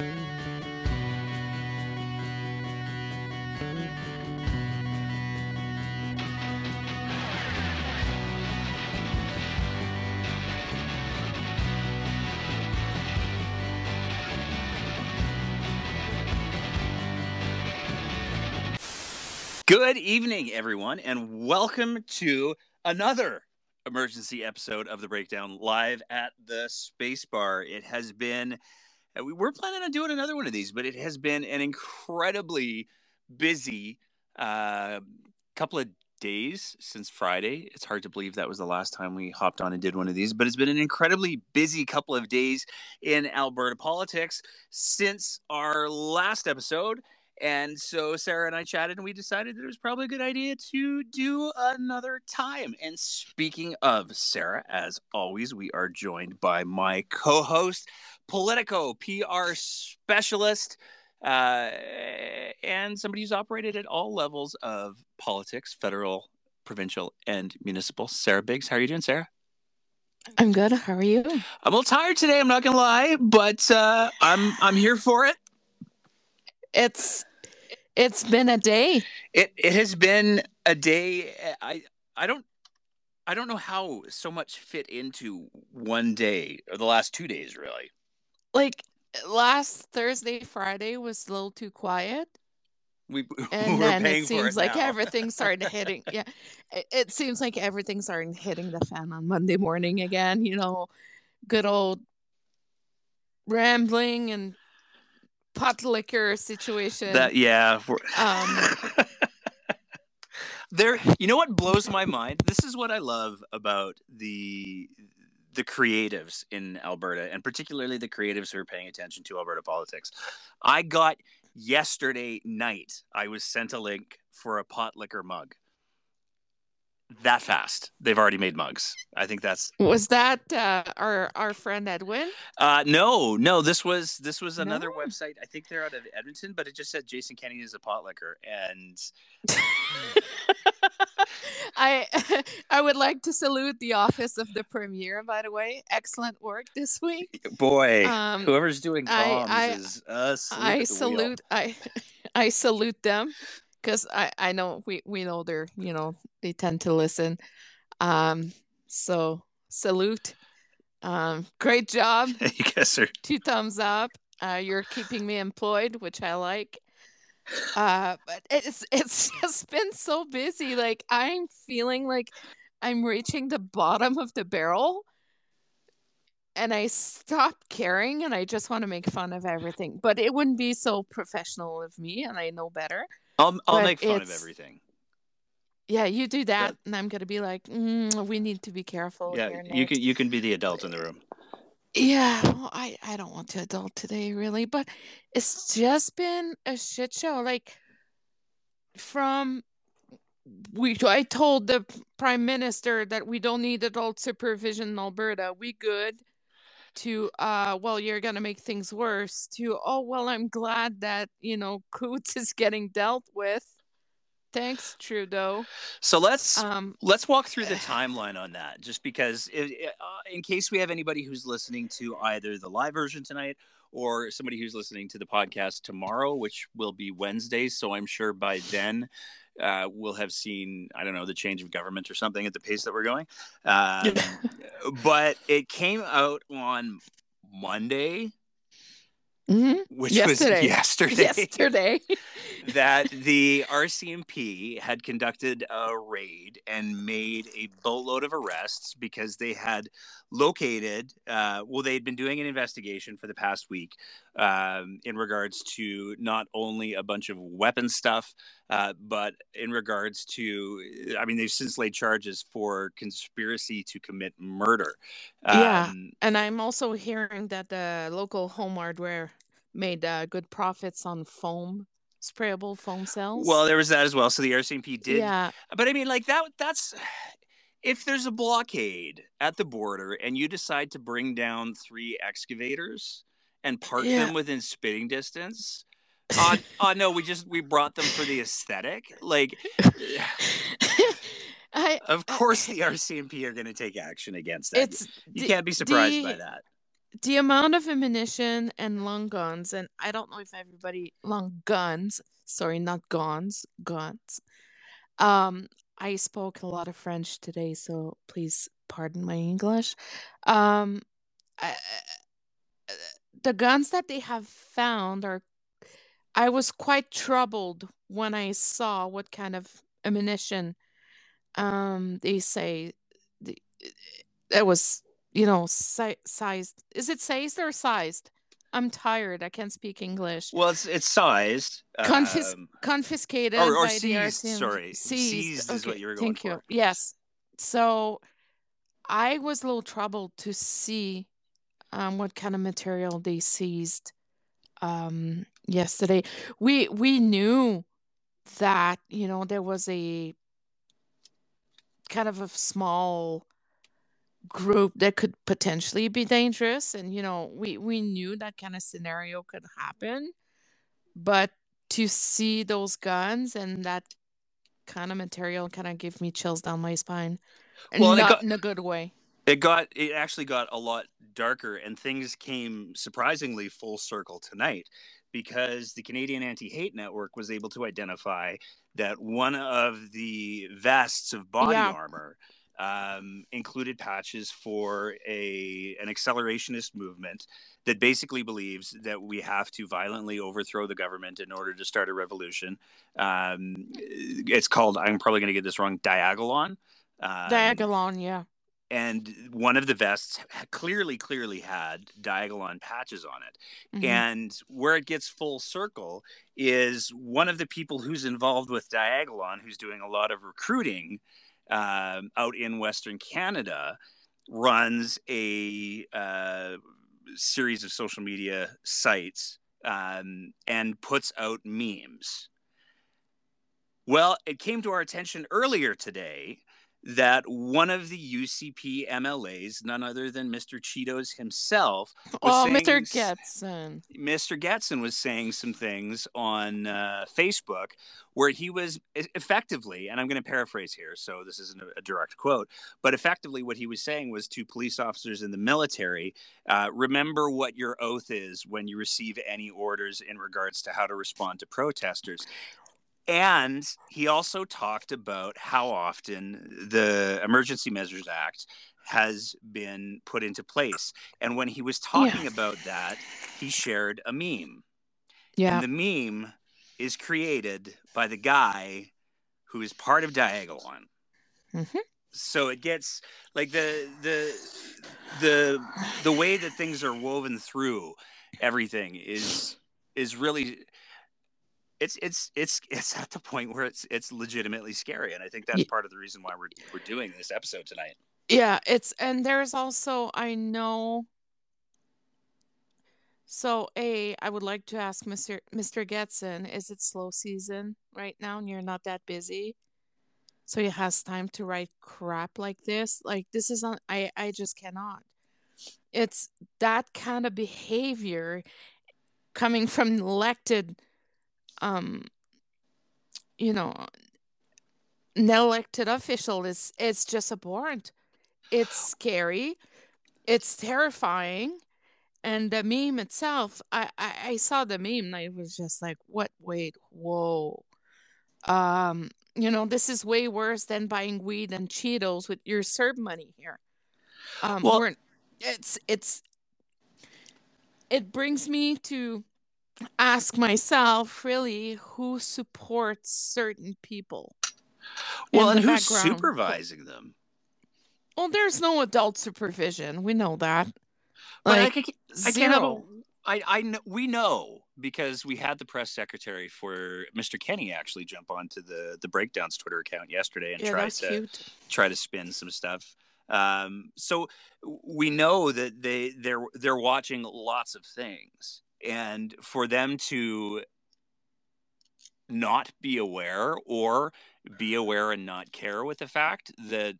Good evening, everyone, and welcome to another emergency episode of the Breakdown live at the Space Bar. It has been, we were planning on doing another one of these, but it has been an incredibly busy uh, couple of days since Friday. It's hard to believe that was the last time we hopped on and did one of these, but it's been an incredibly busy couple of days in Alberta politics since our last episode. And so Sarah and I chatted and we decided that it was probably a good idea to do another time. And speaking of Sarah, as always, we are joined by my co host, Politico PR specialist, uh, and somebody who's operated at all levels of politics, federal, provincial, and municipal. Sarah Biggs. How are you doing, Sarah? I'm good. How are you? I'm a little tired today. I'm not gonna lie, but uh, I'm I'm here for it. It's it's been a day. It it has been a day. I I don't I don't know how so much fit into one day or the last two days really. Like last Thursday, Friday was a little too quiet. We, and then it seems it like now. everything started hitting. Yeah, it, it seems like everything started hitting the fan on Monday morning again. You know, good old rambling and pot liquor situation. That yeah. Um, there you know what blows my mind? This is what I love about the the creatives in Alberta and particularly the creatives who are paying attention to Alberta politics. I got yesterday night I was sent a link for a pot liquor mug. That fast. They've already made mugs. I think that's was that uh, our our friend Edwin? uh no, no, this was this was another No? website. I think they're out of Edmonton, but it just said Jason Kenney is a pot liquor and I I would like to salute the office of the premier. By the way, excellent work this week. boy, Um, whoever's doing I- comms I- is asleep I at the wheel. salute I I salute them because I I know we we know they're you know they tend to listen. Um, so salute. Um, great job. you guys are Two thumbs up. Uh, you're keeping me employed, which I like. Uh, but it's it's just been so busy. Like I'm feeling like I'm reaching the bottom of the barrel. And I stop caring and I just want to make fun of everything. But it wouldn't be so professional of me and I know better. I'll, I'll But make fun of everything. Yeah, you do that, That- and I'm gonna be like, mm, we need to be careful. Yeah, you can you can be the adult in the room. Yeah, well, I I don't want to adult today really, but it's just been a shit show. Like from we I told the prime minister that we don't need adult supervision in Alberta. We good to uh well you're going to make things worse to oh well I'm glad that, you know, Coutts is getting dealt with. Thanks Trudeau. So let's Um let's walk through the timeline on that, just because it, it- uh, in case we have anybody who's listening to either the live version tonight or somebody who's listening to the podcast tomorrow, which will be Wednesday. So I'm sure by then uh, we'll have seen I don't know the change of government or something at the pace that we're going. Um, but it came out on Monday, mhm. which Yesterday. was yesterday. yesterday. that the RCMP had conducted a raid and made a boatload of arrests because they had located, uh, well, they had been doing an investigation for the past week um, in regards to not only a bunch of weapon stuff, uh, but in regards to, I mean, they've since laid charges for conspiracy to commit murder. Yeah. Um, And I'm also hearing that the local home hardware made uh, good profits on foam, sprayable foam cells. well, there was that as well. So the RCMP did yeah, But I mean, like that. That's if there's a blockade at the border and you decide to bring down three excavators and park Yeah. them within spitting distance. Oh, oh no, we just we brought them for the aesthetic. Like, I of course, the RCMP are going to take action against that. it's you the- can't be surprised by that. The amount of ammunition and long guns, and I don't know if everybody long guns, sorry, not guns, guns. Um, I spoke a lot of French today, so please pardon my English. Um, I, the guns that they have found are. I was quite troubled when I saw what kind of ammunition um they say the, it was you know si- sized is it sized or sized i'm tired i can't speak english Well, it's it's sized. Confis- um, confiscated or, or seized. Sorry, seized, is what you were going thank for. you yes so i was a little troubled to see um what kind of material they seized um yesterday we we knew that you know there was a kind of a small group that could potentially be dangerous and you know we we knew that kind of scenario could happen but to see those guns and that kind of material kind of give me chills down my spine and Well, not got- in a good way It got it actually got a lot darker, and things came surprisingly full circle tonight because the Canadian Anti-Hate Network was able to identify that one of the vests of body Yeah. armor um, included patches for a an accelerationist movement that basically believes that we have to violently overthrow the government in order to start a revolution. Um, it's called I'm probably going to get this wrong. Diagolon. Um, diagolon yeah and one of the vests clearly clearly had diagolon patches on it Mhm. and where it gets full circle is one of the people who's involved with diagolon who's doing a lot of recruiting um, out in western canada runs a uh, series of social media sites um, and puts out memes. Well it came to our attention earlier today that one of the UCP MLAs, none other than Mr. Cheetos himself, was oh saying mr getson Mr. Getson was saying some things on uh, Facebook where he was effectively, and I'm going to paraphrase here, so this isn't a, a direct quote, but effectively what he was saying was to police officers in the military uh, remember what your oath is when you receive any orders in regards to how to respond to protesters. And he also talked about how often the Emergency Measures Act has been put into place. And when he was talking about that, he shared a meme. yeah And the meme is created by the guy who is part of Diagolon. Mhm. So it gets like the the the the way that things are woven through everything is is really it's it's it's it's at the point where it's it's legitimately scary and i think that's part of the reason why we're we're doing this episode tonight Yeah, it's and there's also I know. So a I would like to ask Mr. Mr. Getson, is it slow season right now and you're not that busy? So he has time to write crap like this? Like this is on I I just cannot. It's that kind of behavior coming from elected um you know an elected official is it's just abhorrent. It's scary. It's terrifying. And the meme itself, I, I, I saw the meme and I was just like, what? Wait, whoa. Um, you know, this is way worse than buying weed and Cheetos with your CERB money here. Um, Well- it's it's it brings me to ask myself really who supports certain people. well and who's background. supervising them Well, there's no adult supervision. We know that. but Like I, can, I can't have a. I, I know, we know because we had the press secretary for Mr. Kenney actually jump onto the the breakdowns Twitter account yesterday and Yeah, try to cute. try to spin some stuff. Um, so we know that they they're they're watching lots of things, and for them to not be aware or be aware and not care with the fact that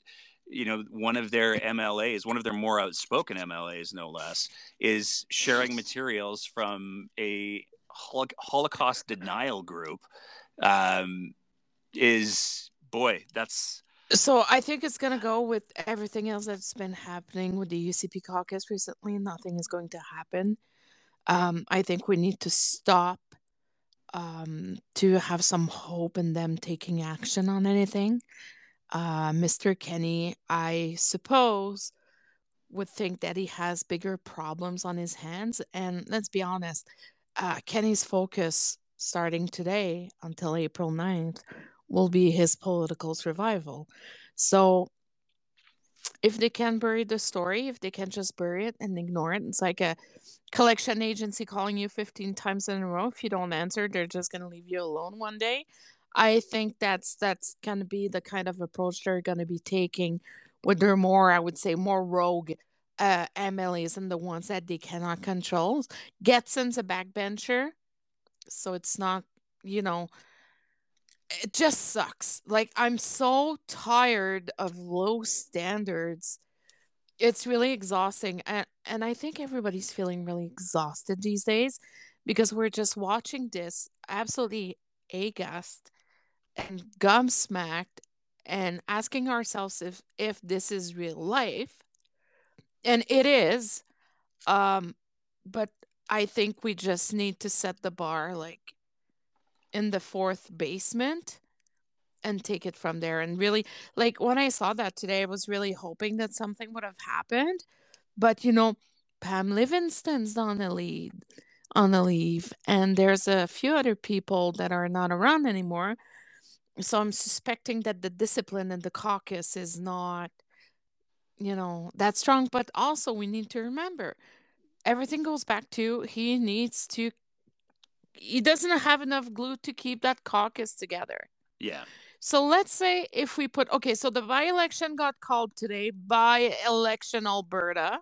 you know one of their MLAs, one of their more outspoken MLAs, no less, is sharing materials from a Holocaust denial group. Um, is boy, that's So I think it's going to go with everything else that's been happening with the UCP caucus recently. Nothing is going to happen. Um, I think we need to stop um, to have some hope in them taking action on anything. Uh, Mr. Kenney, I suppose, would think that he has bigger problems on his hands. And let's be honest, uh, Kenney's focus starting today until April 9th will be his political survival. So if they can bury the story, if they can just bury it and ignore it, it's like a collection agency calling you 15 times in a row. If you don't answer, they're just going to leave you alone one day. I think that's that's going to be the kind of approach they're going to be taking with their more, I would say, more rogue uh, MLAs and the ones that they cannot control. Getson's a backbencher, so it's not, you know, it just sucks. Like I'm so tired of low standards. It's really exhausting and and I think everybody's feeling really exhausted these days because we're just watching this absolutely aghast and gum-smacked and asking ourselves if if this is real life. And it is um but I think we just need to set the bar like in the fourth basement and take it from there. And really, like when I saw that today, I was really hoping that something would have happened. But you know, Pam Livingston's on the lead, on the leave, and there's a few other people that are not around anymore. So I'm suspecting that the discipline in the caucus is not, you know, that strong. But also, we need to remember everything goes back to he needs to he doesn't have enough glue to keep that caucus together. Yeah. So let's say if we put okay, so the by-election got called today by election Alberta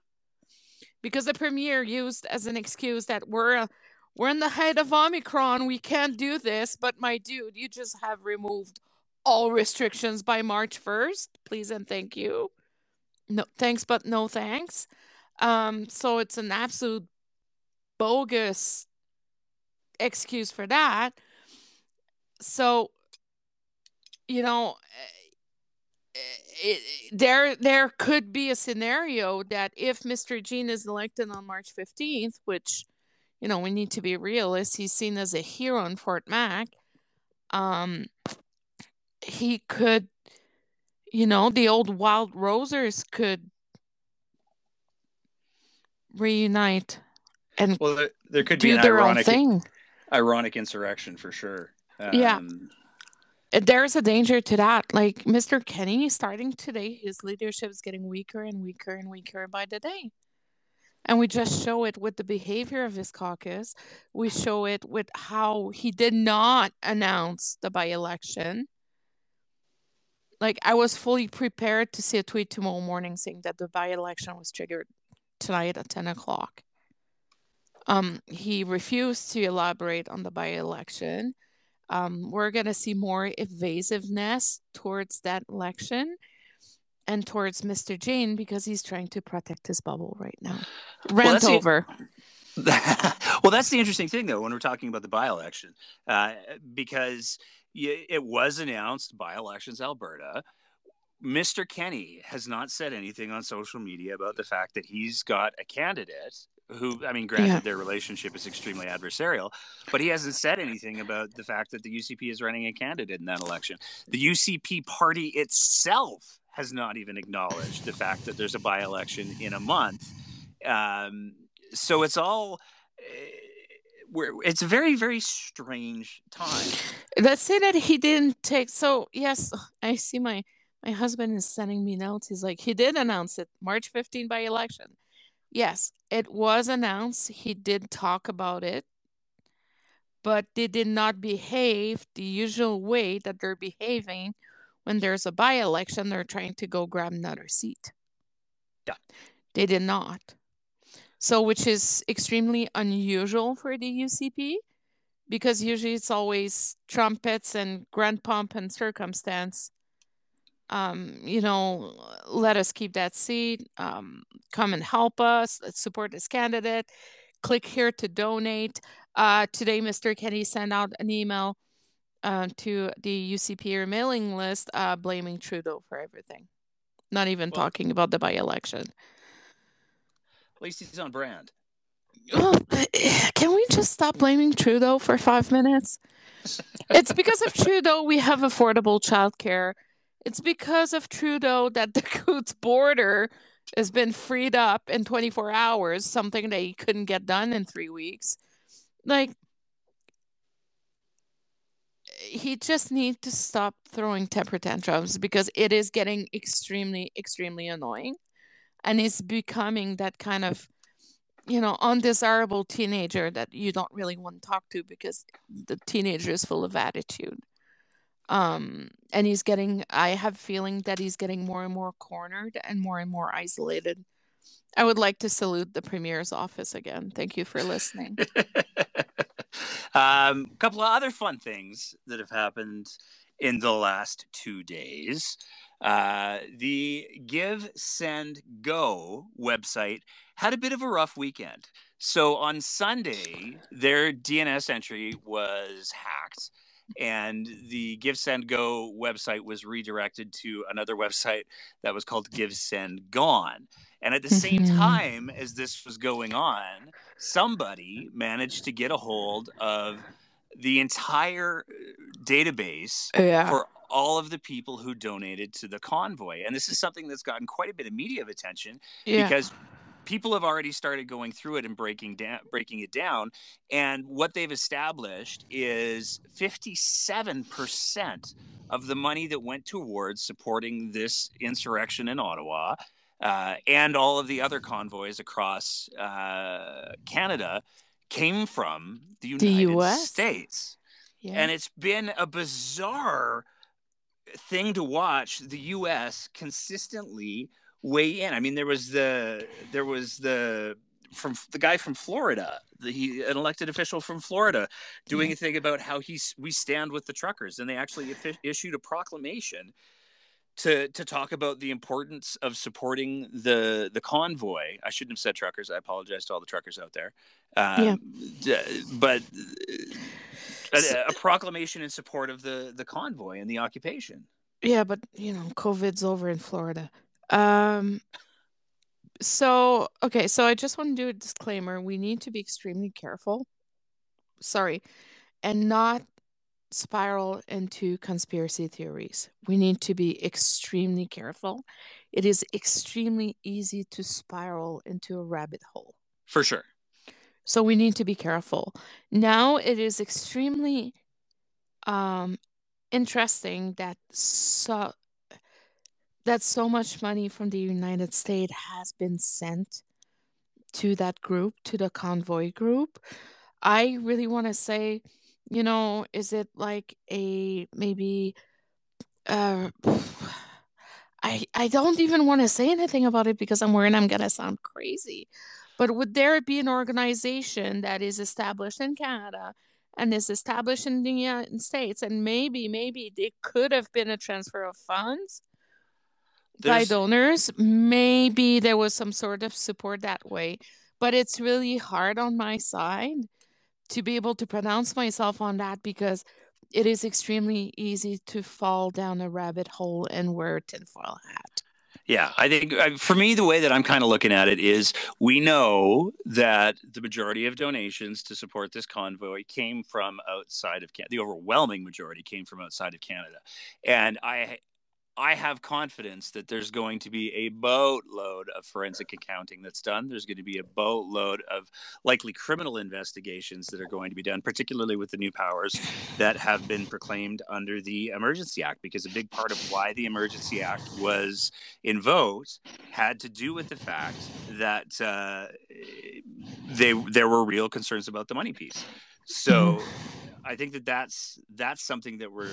because the premier used as an excuse that we're we're in the height of Omicron, we can't do this, but my dude, you just have removed all restrictions by March 1st. Please and thank you. No thanks, but no thanks. Um, so it's an absolute bogus excuse for that. So, you know, it, there there could be a scenario that if Mr. Jean is elected on March 15th, which you know, we need to be realists, he's seen as a hero in Fort Mac. Um he could you know, the old Wild Rosers could reunite and well there, there could be do an their ironic own thing. Ironic insurrection for sure. Yeah. Um, There's a danger to that. Like Mr. Kenney, starting today, his leadership is getting weaker and weaker and weaker by the day. And we just show it with the behavior of his caucus. We show it with how he did not announce the by election. Like, I was fully prepared to see a tweet tomorrow morning saying that the by election was triggered tonight at 10 o'clock. Um, he refused to elaborate on the by election. Um, we're going to see more evasiveness towards that election and towards Mr. Jean because he's trying to protect his bubble right now. Rent the- over. well, that's the interesting thing, though, when we're talking about the by election, uh, because it was announced by Elections Alberta. Mr. Kenney has not said anything on social media about the fact that he's got a candidate who, I mean, granted, Yeah. their relationship is extremely adversarial, but he hasn't said anything about the fact that the UCP is running a candidate in that election. The UCP party itself has not even acknowledged the fact that there's a by election in a month. Um, so it's all. eh, we're, it's a very, very strange time. Let's say that he didn't take. So yes, I see my my husband is sending me notes. He's like, he did announce it March 15 by election. Yes, it was announced. He did talk about it, but they did not behave the usual way that they're behaving when there's a by election. They're trying to go grab another seat. Yeah. They did not. So, which is extremely unusual for the UCP because usually it's always trumpets and grand pomp and circumstance. Um, you know, let us keep that seat. Um, come and help us. Let's support this candidate. Click here to donate. Uh, today, Mr. Kenney sent out an email uh, to the UCP mailing list, uh, blaming Trudeau for everything. Not even Well- talking about the by-election. At least he's on brand. Well, can we just stop blaming Trudeau for five minutes? It's because of Trudeau we have affordable childcare. It's because of Trudeau that the Coutts border has been freed up in 24 hours, something he couldn't get done in three weeks. Like, he just needs to stop throwing temper tantrums because it is getting extremely, extremely annoying. And it's becoming that kind of you know, undesirable teenager that you don't really want to talk to because the teenager is full of attitude. Um, and he's getting, I have feeling that he's getting more and more cornered and more and more isolated. I would like to salute the premier's office again. Thank you for listening. um, a couple of other fun things that have happened in the last two days. Uh, the Give, Send, Go website had a bit of a rough weekend. So on Sunday, their DNS entry was hacked, and the Give, Send, Go website was redirected to another website that was called Give, Send, Gone. And at the same Mhm. time as this was going on, somebody managed to get a hold of the entire uh, database Yeah. for all of the people who donated to the convoy. And this is something that's gotten quite a bit of media attention yeah. because people have already started going through it and breaking down breaking it down and what they've established is 57% of the money that went towards supporting this insurrection in Ottawa uh, and all of the other convoys across uh, Canada came from the The United US? States yeah. and it's been a bizarre thing to watch the US consistently weigh in. I mean there was the there was the from the guy from Florida, the, he an elected official from Florida doing a thing about how he's we stand with the truckers and they actually issued a proclamation to to talk about the importance of supporting the the convoy. I shouldn't have said truckers. I apologize to all the truckers out there. Um, Yeah. but uh, a, a proclamation in support of the the convoy and the occupation. Yeah, but you know, COVID's over in Florida. Um so okay, so I just want to do a disclaimer. We need to be extremely careful. Sorry, and not spiral into conspiracy theories. We need to be extremely careful. It is extremely easy to spiral into a rabbit hole. For sure. So we need to be careful. Now it is extremely um interesting that so that so much money from the United States has been sent to that group, to the convoy group. I really want to say, you know, is it like a maybe uh I I don't even want to say anything about it because I'm worried I'm gonna sound crazy. But would there be an organization that is established in Canada and is established in the United States and maybe maybe it could have been a transfer of funds by donors? Maybe there was some sort of support that way. But it's really hard on my side to be able to pronounce myself on that because it is extremely easy to fall down a rabbit hole and wear a tinfoil hat. Yeah, I think uh, for me, the way that I'm kind of looking at it is we know that the majority of donations to support this convoy came from outside of Canada. The overwhelming majority came from outside of Canada. And I I have confidence that there's going to be a boatload of forensic accounting that's done. There's going to be a boatload of likely criminal investigations that are going to be done, particularly with the new powers that have been proclaimed under the Emergency Act, because a big part of why the Emergency Act was invoked had to do with the fact that uh, they there were real concerns about the money piece. So I think that that's that's something that we're.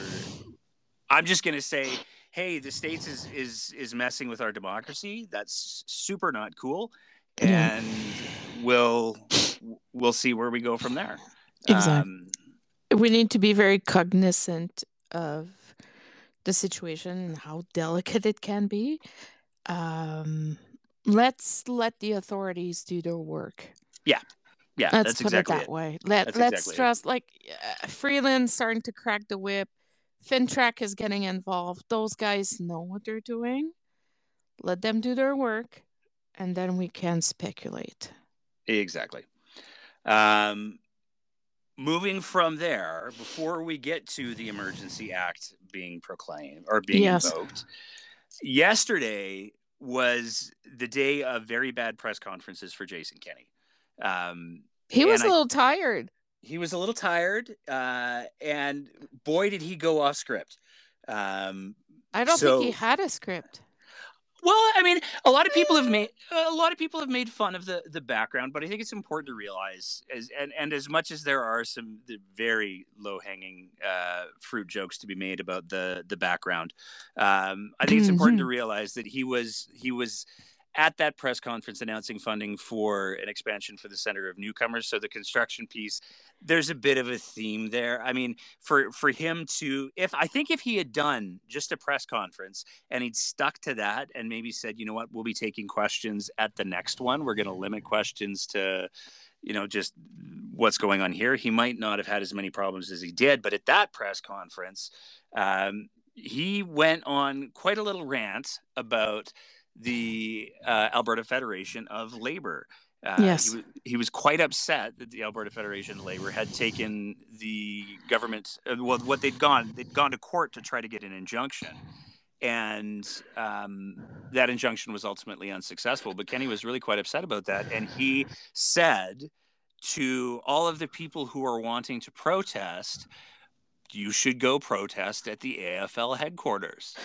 I'm just going to say, hey, the states is is is messing with our democracy. That's super not cool, Yeah. and we'll we'll see where we go from there. Exactly. Um, we need to be very cognizant of the situation and how delicate it can be. Um, let's let the authorities do their work. Yeah. Yeah, let's that's put exactly it that it. way. Let That's let's exactly it. trust like uh, Freeland starting to crack the whip. FINTRAC is getting involved. Those guys know what they're doing. Let them do their work, and then we can speculate. Exactly. Um, moving from there, before we get to the Emergency Act being proclaimed or being Yes. invoked, yesterday was the day of very bad press conferences for Jason Kenney. Um, He was a little tired. He was a little tired, uh, and boy, did he go off script. Um, I don't So- think he had a script. Well, I mean, a lot of people have made a lot of people have made fun of the the background, but I think it's important to realize as and, and as much as there are some the very low hanging uh, fruit jokes to be made about the the background, um, I think it's important to realize that he was he was at that press conference announcing funding for an expansion for the Center of Newcomers. So the construction piece, there's a bit of a theme there. I mean, for for him to if I think if he had done just a press conference and he'd stuck to that and maybe said, you know what, we'll be taking questions at the next one. We're going to limit questions to, you know, just what's going on here. He might not have had as many problems as he did. But at that press conference, um, he went on quite a little rant about the uh, Alberta Federation of Labor. Uh, Yes. he, was, he was quite upset that the Alberta Federation of Labor had taken the government. Uh, well, what they'd gone, they'd gone to court to try to get an injunction, and um, that injunction was ultimately unsuccessful. But Kenney was really quite upset about that, and he said to all of the people who are wanting to protest, "You should go protest at the AFL headquarters."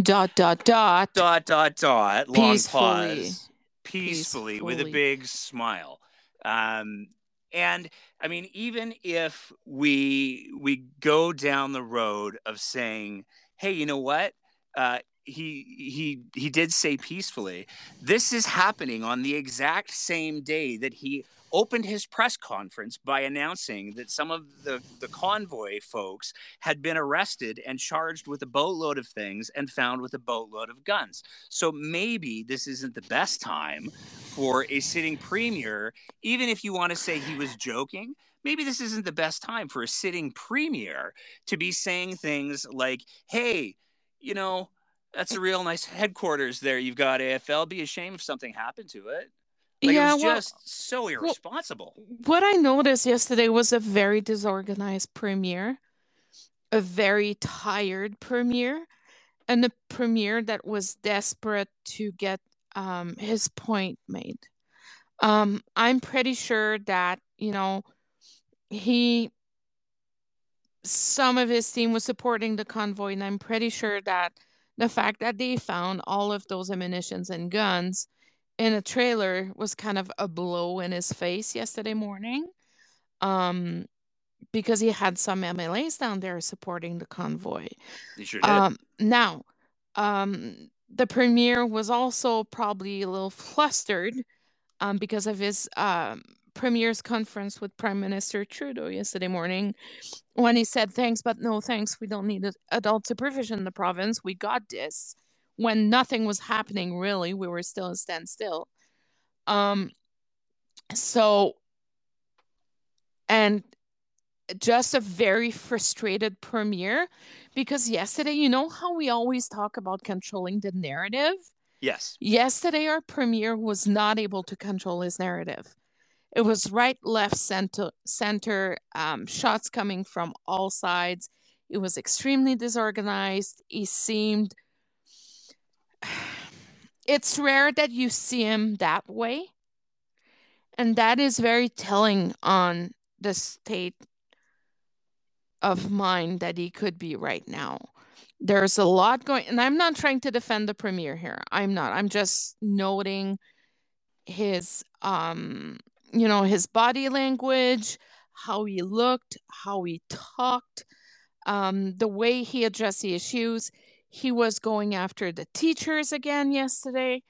Dot dot dot. Dot dot dot. Long Peacefully. pause. Peacefully, with a big smile. Um, and I mean, even if we we go down the road of saying, "Hey, you know what? Uh, he he he did say peacefully." This is happening on the exact same day that he opened his press conference by announcing that some of the the convoy folks had been arrested and charged with a boatload of things and found with a boatload of guns. So maybe this isn't the best time for a sitting premier, even if you want to say he was joking. Maybe this isn't the best time for a sitting premier to be saying things like, hey, you know, that's a real nice headquarters there. You've got AFL. Be ashamed if something happened to it. Like, yeah, it was well, just so irresponsible. what I noticed yesterday was a very disorganized premiere, a very tired premiere, and a premiere that was desperate to get um, his point made. Um, I'm pretty sure that, you know, he, some of his team was supporting the convoy, and I'm pretty sure that the fact that they found all of those ammunitions and guns in a trailer was kind of a blow in his face yesterday morning. Um, because he had some MLAs down there supporting the convoy. Sure did. Um, now, um, the premier was also probably a little flustered um, because of his um, premier's conference with Prime Minister Trudeau yesterday morning when he said, Thanks, but no thanks. We don't need adult supervision in the province. We got this. When nothing was happening, really, we were still a standstill. Um, so, and just a very frustrated premier because yesterday, you know how we always talk about controlling the narrative? yes. Yesterday, our premier was not able to control his narrative. It was right, left, center, center, um, shots coming from all sides. It was extremely disorganized. He seemed. It's rare that you see him that way. And that is very telling on the state of mind that he could be right now. There's a lot going, and I'm not trying to defend the premier here. I'm not. I'm just noting his, um, you know, his body language, how he looked, how he talked, um, the way he addressed the issues. He was going after the teachers again yesterday.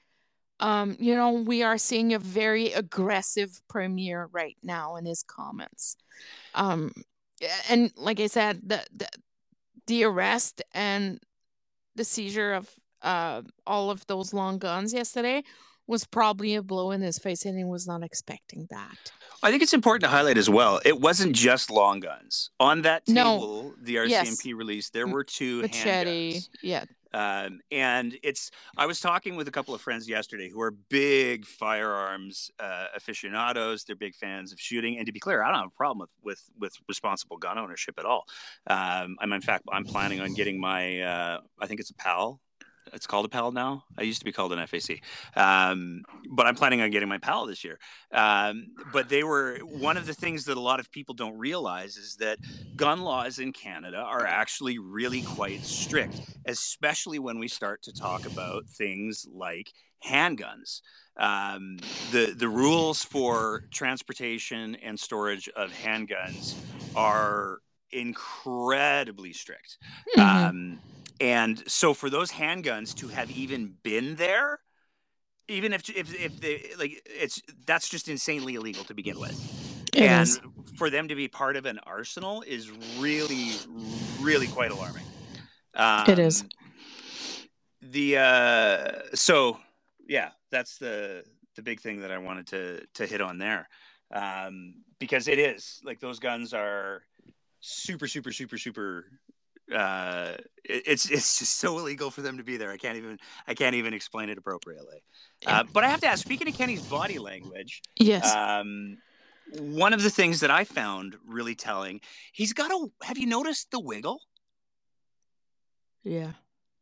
Um, you know, we are seeing a very aggressive premier right now in his comments. Um, and like I said, the the, the arrest and the seizure of uh, all of those long guns yesterday was probably a blow in his face and he was not expecting that. I think it's important to highlight as well. It wasn't just long guns. On that table, No. the RCMP Yes. release, there were two Machete. handguns. Yeah. Um, and it's I was talking with a couple of friends yesterday who are big firearms uh, aficionados. They're big fans of shooting. And to be clear, I don't have a problem with with, with responsible gun ownership at all. Um, I'm in fact I'm planning on getting my uh, I think it's a PAL. It's called a PAL now. I used to be called an FAC, um, but I'm planning on getting my PAL this year. Um, but they were one of the things that a lot of people don't realize is that gun laws in Canada are actually really quite strict, especially when we start to talk about things like handguns. Um, the the rules for transportation and storage of handguns are incredibly strict. Mhm. And so for those handguns to have even been there, even if if if they like it's that's just insanely illegal to begin with It and is. for them to be part of an arsenal is really really quite alarming um, It is. the uh so yeah that's the the big thing that i wanted to to hit on there um because it is like those guns are super super super super uh it, it's it's just so illegal for them to be there i can't even i can't even explain it appropriately uh, but i have to ask speaking of kenney's body language Yes. um, one of the things that I found really telling, he's got a. Have you noticed the wiggle? yeah.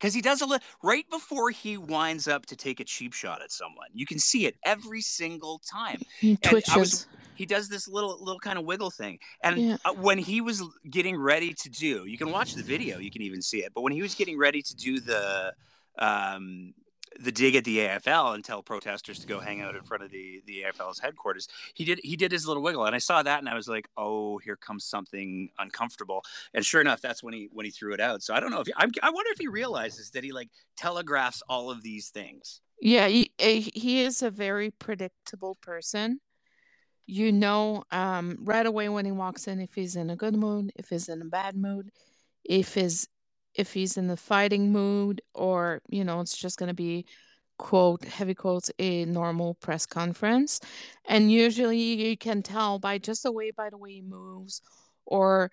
Because he does a little right before he winds up to take a cheap shot at someone. You can see it every single time. He twitches. was- He does this little little kind of wiggle thing. And Yeah. uh, when he was getting ready to do, you can watch the video, you can even see it. But when he was getting ready to do the um, the dig at the AFL and tell protesters to go hang out in front of the the AFL's headquarters, he did he did his little wiggle, and I saw that, and I was like, oh, here comes something uncomfortable. And sure enough, that's when he when he threw it out. So I don't know if he, I'm, I wonder if he realizes that he like telegraphs all of these things. Yeah, he, eh, he is a very predictable person. You know, um, right away when he walks in, if he's in a good mood, if he's in a bad mood, if he's if he's in the fighting mood, or you know, it's just gonna be quote heavy quotes a normal press conference, and usually you can tell by just the way by the way he moves or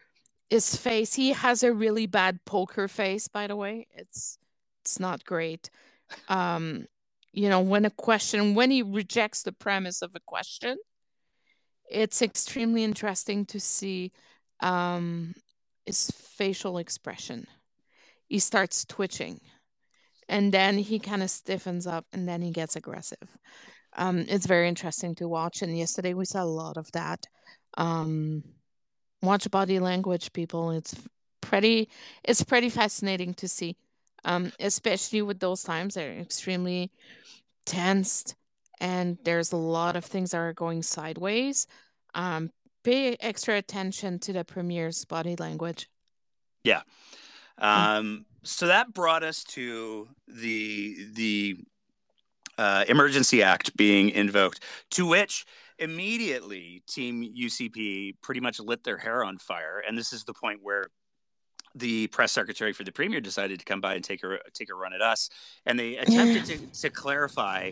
his face. He has a really bad poker face, by the way. It's it's not great. Um, you know, when a question, when he rejects the premise of a question, it's extremely interesting to see um, his facial expression. He starts twitching and then he kind of stiffens up and then he gets aggressive. Um, it's very interesting to watch. And yesterday we saw a lot of that. Um, watch body language, people. It's pretty, it's pretty fascinating to see um, especially with those times they're extremely tensed and there's a lot of things that are going sideways um, pay extra attention to the premier's body language Um, so that brought us to the the uh, emergency act being invoked, to which immediately Team UCP pretty much lit their hair on fire, and this is the point where the press secretary for the premier decided to come by and take a take a run at us, and they attempted to, to clarify.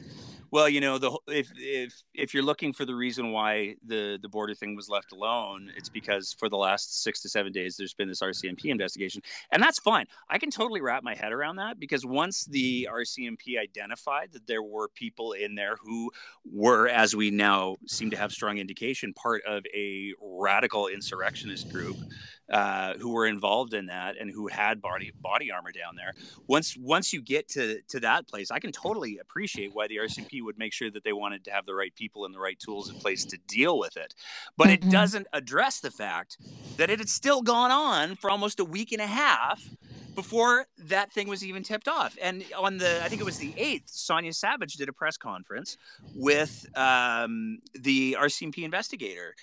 Well, you know, the if if if you're looking for the reason why the the border thing was left alone, it's because for the last six to seven days there's been this RCMP investigation, and that's fine. I can totally wrap my head around that because once the RCMP identified that there were people in there who were, as we now seem to have strong indication, part of a radical insurrectionist group uh, who were involved in that and who had body body armor down there. Once once you get to to that place, I can totally appreciate why the RCMP would make sure that they wanted to have the right people and the right tools in place to deal with it. But it Mhm. doesn't address the fact that it had still gone on for almost a week and a half before that thing was even tipped off. And on the, I think it was the 8th, Sonya Savage did a press conference with um, the RCMP investigator.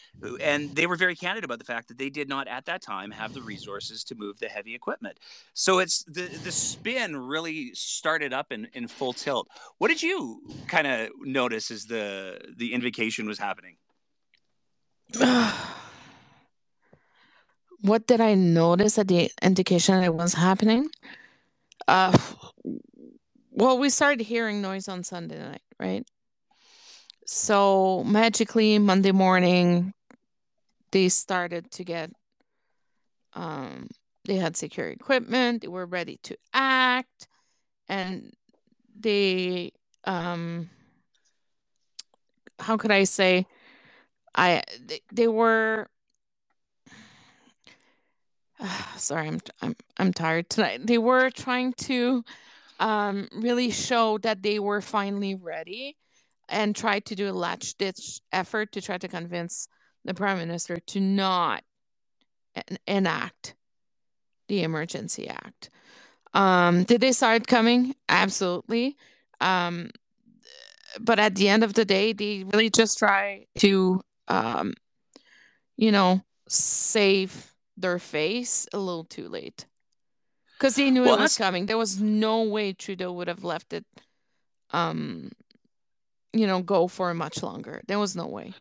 And they were very candid about the fact that they did not at that time have the resources to move the heavy equipment. So it's the, the spin really started up in, in full tilt. What did you kind of notice as the, the invocation was happening? what did I notice at the indication it was happening? Uh, well, we started hearing noise on Sunday night, right? so magically Monday morning, they started to get um, they had secure equipment, they were ready to act, and they um how could I say I they, they were sorry I'm I'm I'm tired tonight. They were trying to um really show that they were finally ready and tried to do a latch ditch effort to try to convince the prime minister to not enact the emergency act. Um, did they start coming? Absolutely. Um, but at the end of the day, they really just try to, um, you know, save their face a little too late because they knew Well, it was coming. There was no way Trudeau would have left it, um, you know, go for much longer. There was no way.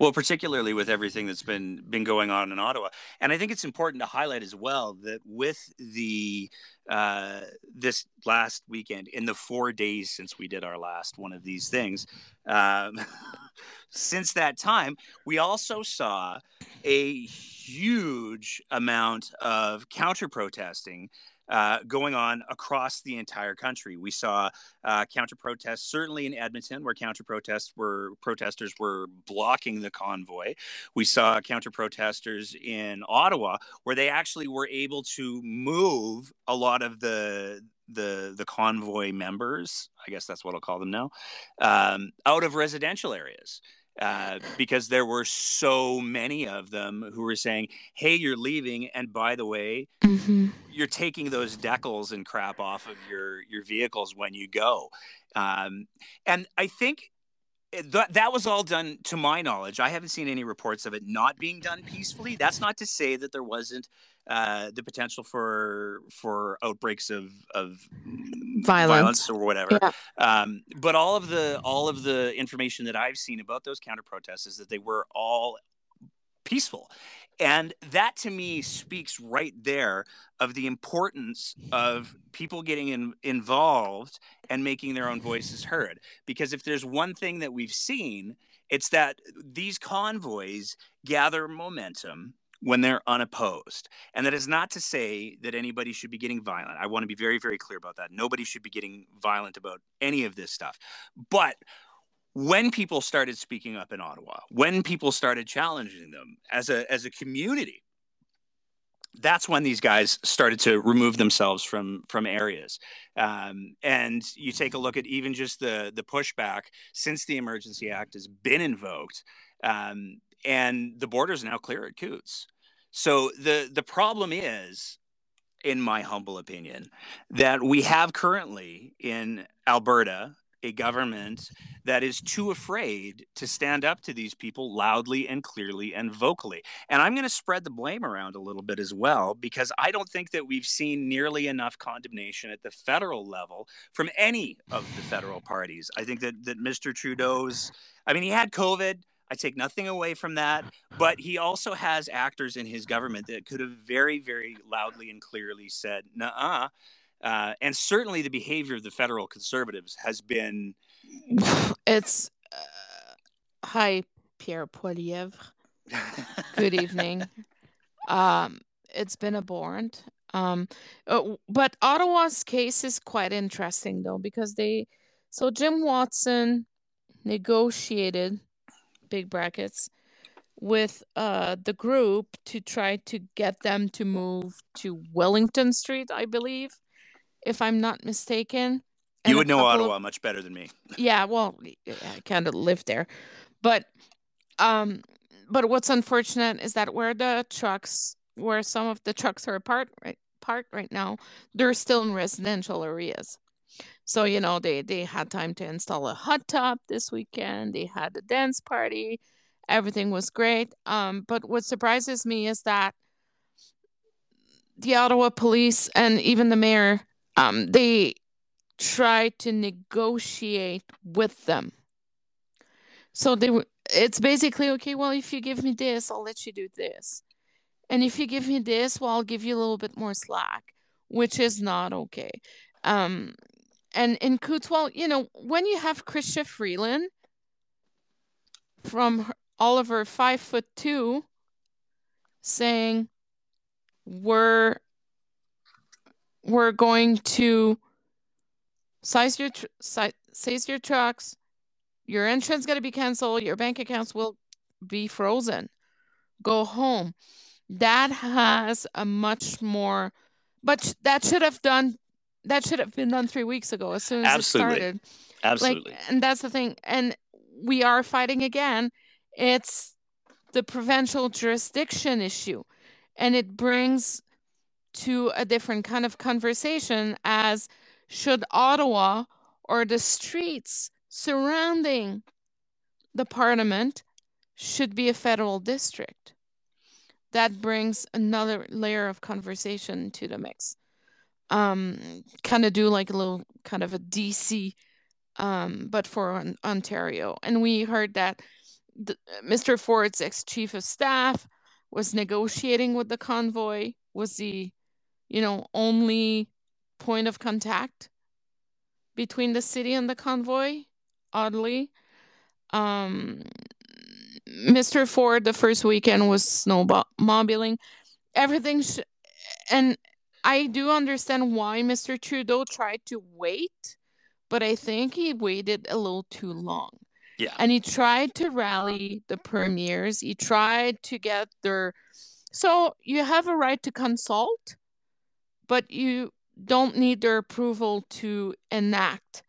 Well, particularly with everything that's been been going on in Ottawa, and I think it's important to highlight as well that with the uh, this last weekend, in the four days since we did our last one of these things, um, since that time, we also saw a huge amount of counter protesting uh, going on across the entire country. We saw uh, counter protests, certainly in Edmonton, where counter protests were protesters were blocking the convoy. We saw counter protesters in Ottawa, where they actually were able to move a lot of the the the convoy members. I guess that's what I'll call them now, um, out of residential areas. Uh, because there were so many of them who were saying, "Hey, you're leaving, and by the way, Mm-hmm. you're taking those decals and crap off of your your vehicles when you go um, and i think that that was all done to my knowledge i haven't seen any reports of it not being done peacefully that's not to say that there wasn't uh, the potential for for outbreaks of of Violence. or whatever Yeah. um, but all of the all of the information that i've seen about those counter protests is that they were all peaceful and that to me speaks right there of the importance of people getting in, involved and making their own voices heard. Because if there's one thing that we've seen, it's that these convoys gather momentum when they're unopposed. And that is not to say that anybody should be getting violent. I want to be very, very clear about that. Nobody should be getting violent about any of this stuff. But when people started speaking up in Ottawa, when people started challenging them as a as a community, that's when these guys started to remove themselves from from areas. Um, and you take a look at even just the the pushback since the Emergency Act has been invoked, um, and the border is now clear at Coutts. So the the problem is, in my humble opinion, that we have currently in Alberta a government that is too afraid to stand up to these people loudly and clearly and vocally. And I'm going to spread the blame around a little bit as well, because I don't think that we've seen nearly enough condemnation at the federal level from any of the federal parties. I think that, that Mr. Trudeau's, I mean, he had COVID. I take nothing away from that, but he also has actors in his government that could have very, very loudly and clearly said, nah, uh, and certainly the behavior of the federal conservatives has been It's uh, hi Pierre Poilievre. Good evening. Um, it's been abhorrent. Um, uh, but Ottawa's case is quite interesting though because they, so Jim Watson negotiated big brackets with uh the group to try to get them to move to Wellington Street, I believe, if I'm not mistaken. you would know couple of- Ottawa much better than me. yeah well i kind of live there but um but what's unfortunate is that where the trucks where some of the trucks are apart right parked right now they're still in residential areas so you know they they had time to install a hot tub this weekend they had a dance party everything was great um but what surprises me is that the ottawa police and even the mayor um they try to negotiate with them. So they it's basically okay, well if you give me this, I'll let you do this. And if you give me this, well I'll give you a little bit more slack, which is not okay. Um and in Coutts, well, you know, when you have Chrystia Freeland from her- Oliver five foot two saying we're we're going to size your tr- si- size your trucks. Your insurance got to be canceled. Your bank accounts will be frozen. Go home. That has a much more but that should have done that should have been done three weeks ago as soon as Absolutely. it started. Absolutely. like and that's the thing and we are fighting again. It's the provincial jurisdiction issue and it brings to a different kind of conversation as should ottawa or the streets surrounding the parliament should be a federal district that brings another layer of conversation to the mix um kind of do like a little kind of a dc um, but for on- Ontario. And we heard that the, Mr. Ford's ex chief of staff was negotiating with the convoy, was the, you know, only point of contact between the city and the convoy, oddly. Um, Mr. Ford, the first weekend was snowmobiling. Everything, sh- and I do understand why Mr. Trudeau tried to wait but I think he waited a little too long. Yeah. And he tried to rally the premiers. He tried to get their. So you have a right to consult, but you don't need their approval to enact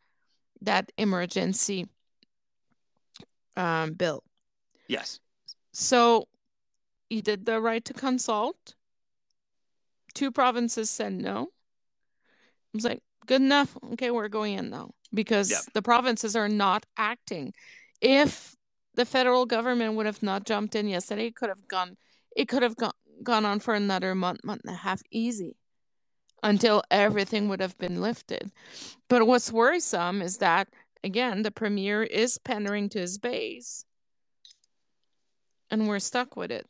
that emergency um, bill. Yes. So he did the right to consult. Two provinces said no. I was like, good enough. Okay, we're going in now because Yep. the provinces are not acting. If the federal government would have not jumped in yesterday, it could have gone. It could have gone gone on for another month, month and a half, easy, until everything would have been lifted. But what's worrisome is that again, the premier is pandering to his base, and we're stuck with it.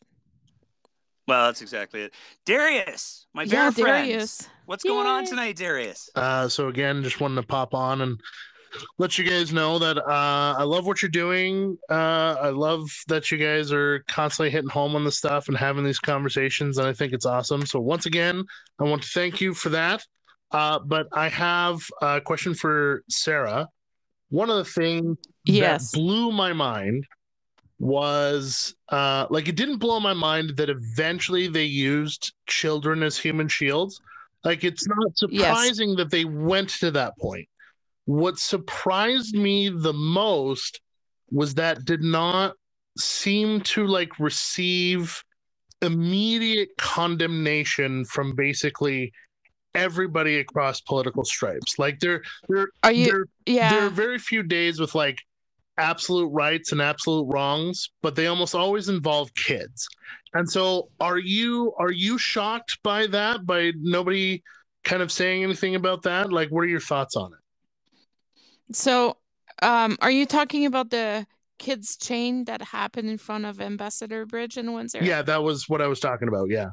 Well, that's exactly it. Darius, my bear yeah, friend. Darius. What's going on tonight, Darius? Uh, so again, just wanted to pop on and let you guys know that uh, I love what you're doing. Uh, I love that you guys are constantly hitting home on the stuff and having these conversations, and I think it's awesome. So once again, I want to thank you for that. Uh, but I have a question for Sarah. One of the things Yes. that blew my mind was uh like it didn't blow my mind that eventually they used children as human shields like it's not Yes. surprising that they went to that point what surprised me the most was that did not seem to like receive immediate condemnation from basically everybody across political stripes like there there Are you? there yeah. there are very few days with like absolute rights and absolute wrongs but they almost always involve kids and so are you are you shocked by that by nobody kind of saying anything about that like what are your thoughts on it So, um, are you talking about the kids chain that happened in front of Ambassador Bridge in Windsor? yeah that was what i was talking about yeah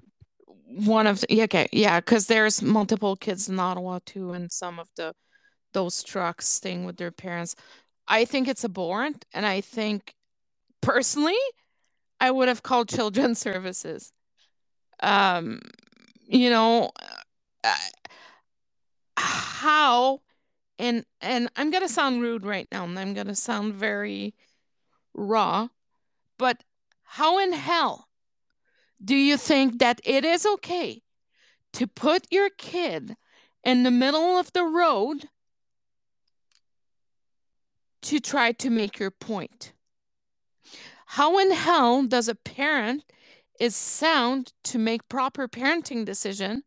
One of the, yeah, okay, yeah, because there's multiple kids in Ottawa too, and some of the those trucks staying with their parents. I think it's abhorrent, and I think personally, I would have called children's services. Um, you know, uh, how and and I'm gonna sound rude right now, and I'm gonna sound very raw, but how in hell do you think that it is okay to put your kid in the middle of the road to try to make your point? How in hell does a parent is sound to make proper parenting decision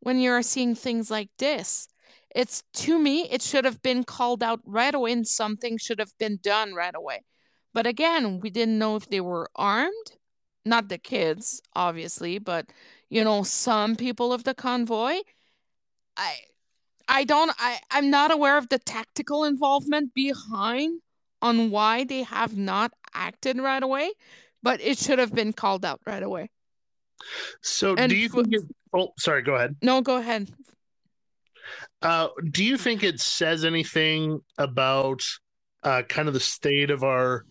when you're seeing things like this? It's to me, it should have been called out right away and something should have been done right away. But again, we didn't know if they were armed. Not the kids, obviously, but you know, some people of the convoy. I I don't I, I'm not aware of the tactical involvement behind on why they have not acted right away, but it should have been called out right away. so And do you think it, oh sorry go ahead No, go ahead. Uh do you think it says anything about uh kind of the state of our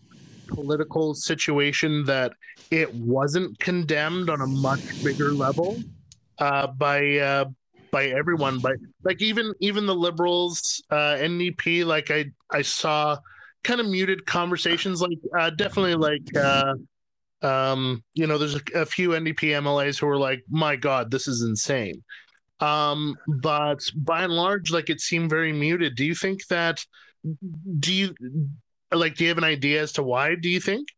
political situation that it wasn't condemned on a much bigger level uh, by uh, by everyone, by like even even the liberals, uh, NDP. Like I I saw kind of muted conversations, like uh, definitely like. Um, you know, there's a, a few NDP MLAs who are like, "My God, this is insane." Um, but by and large, like it seemed very muted. Do you think that? Do you like? Do you have an idea as to why? Do you think?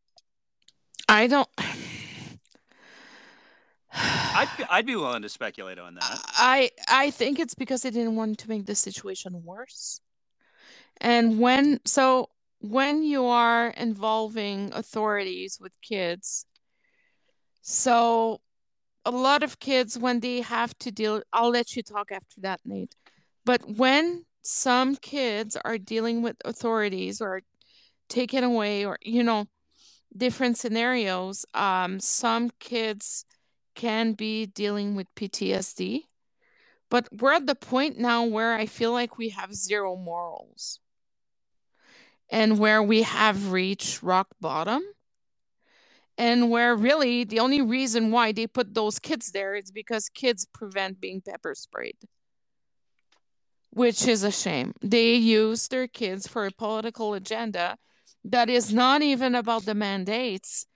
I don't. I'd be, I'd be willing to speculate on that. I I think it's because they didn't want to make the situation worse. And when so when you are involving authorities with kids, so a lot of kids when they have to deal I'll let you talk after that, Nate. But when some kids are dealing with authorities or taken away or you know different scenarios, um some kids can be dealing with PTSD. But we're at the point now where I feel like we have zero morals and where we have reached rock bottom and where really the only reason why they put those kids there is because kids prevent being pepper sprayed. Which is a shame. They use their kids for a political agenda that is not even about the mandates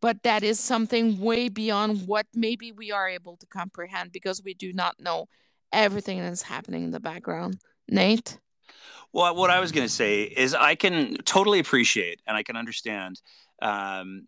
but that is something way beyond what maybe we are able to comprehend because we do not know everything that's happening in the background. Nate? Well, what I was going to say is I can totally appreciate and I can understand. Um,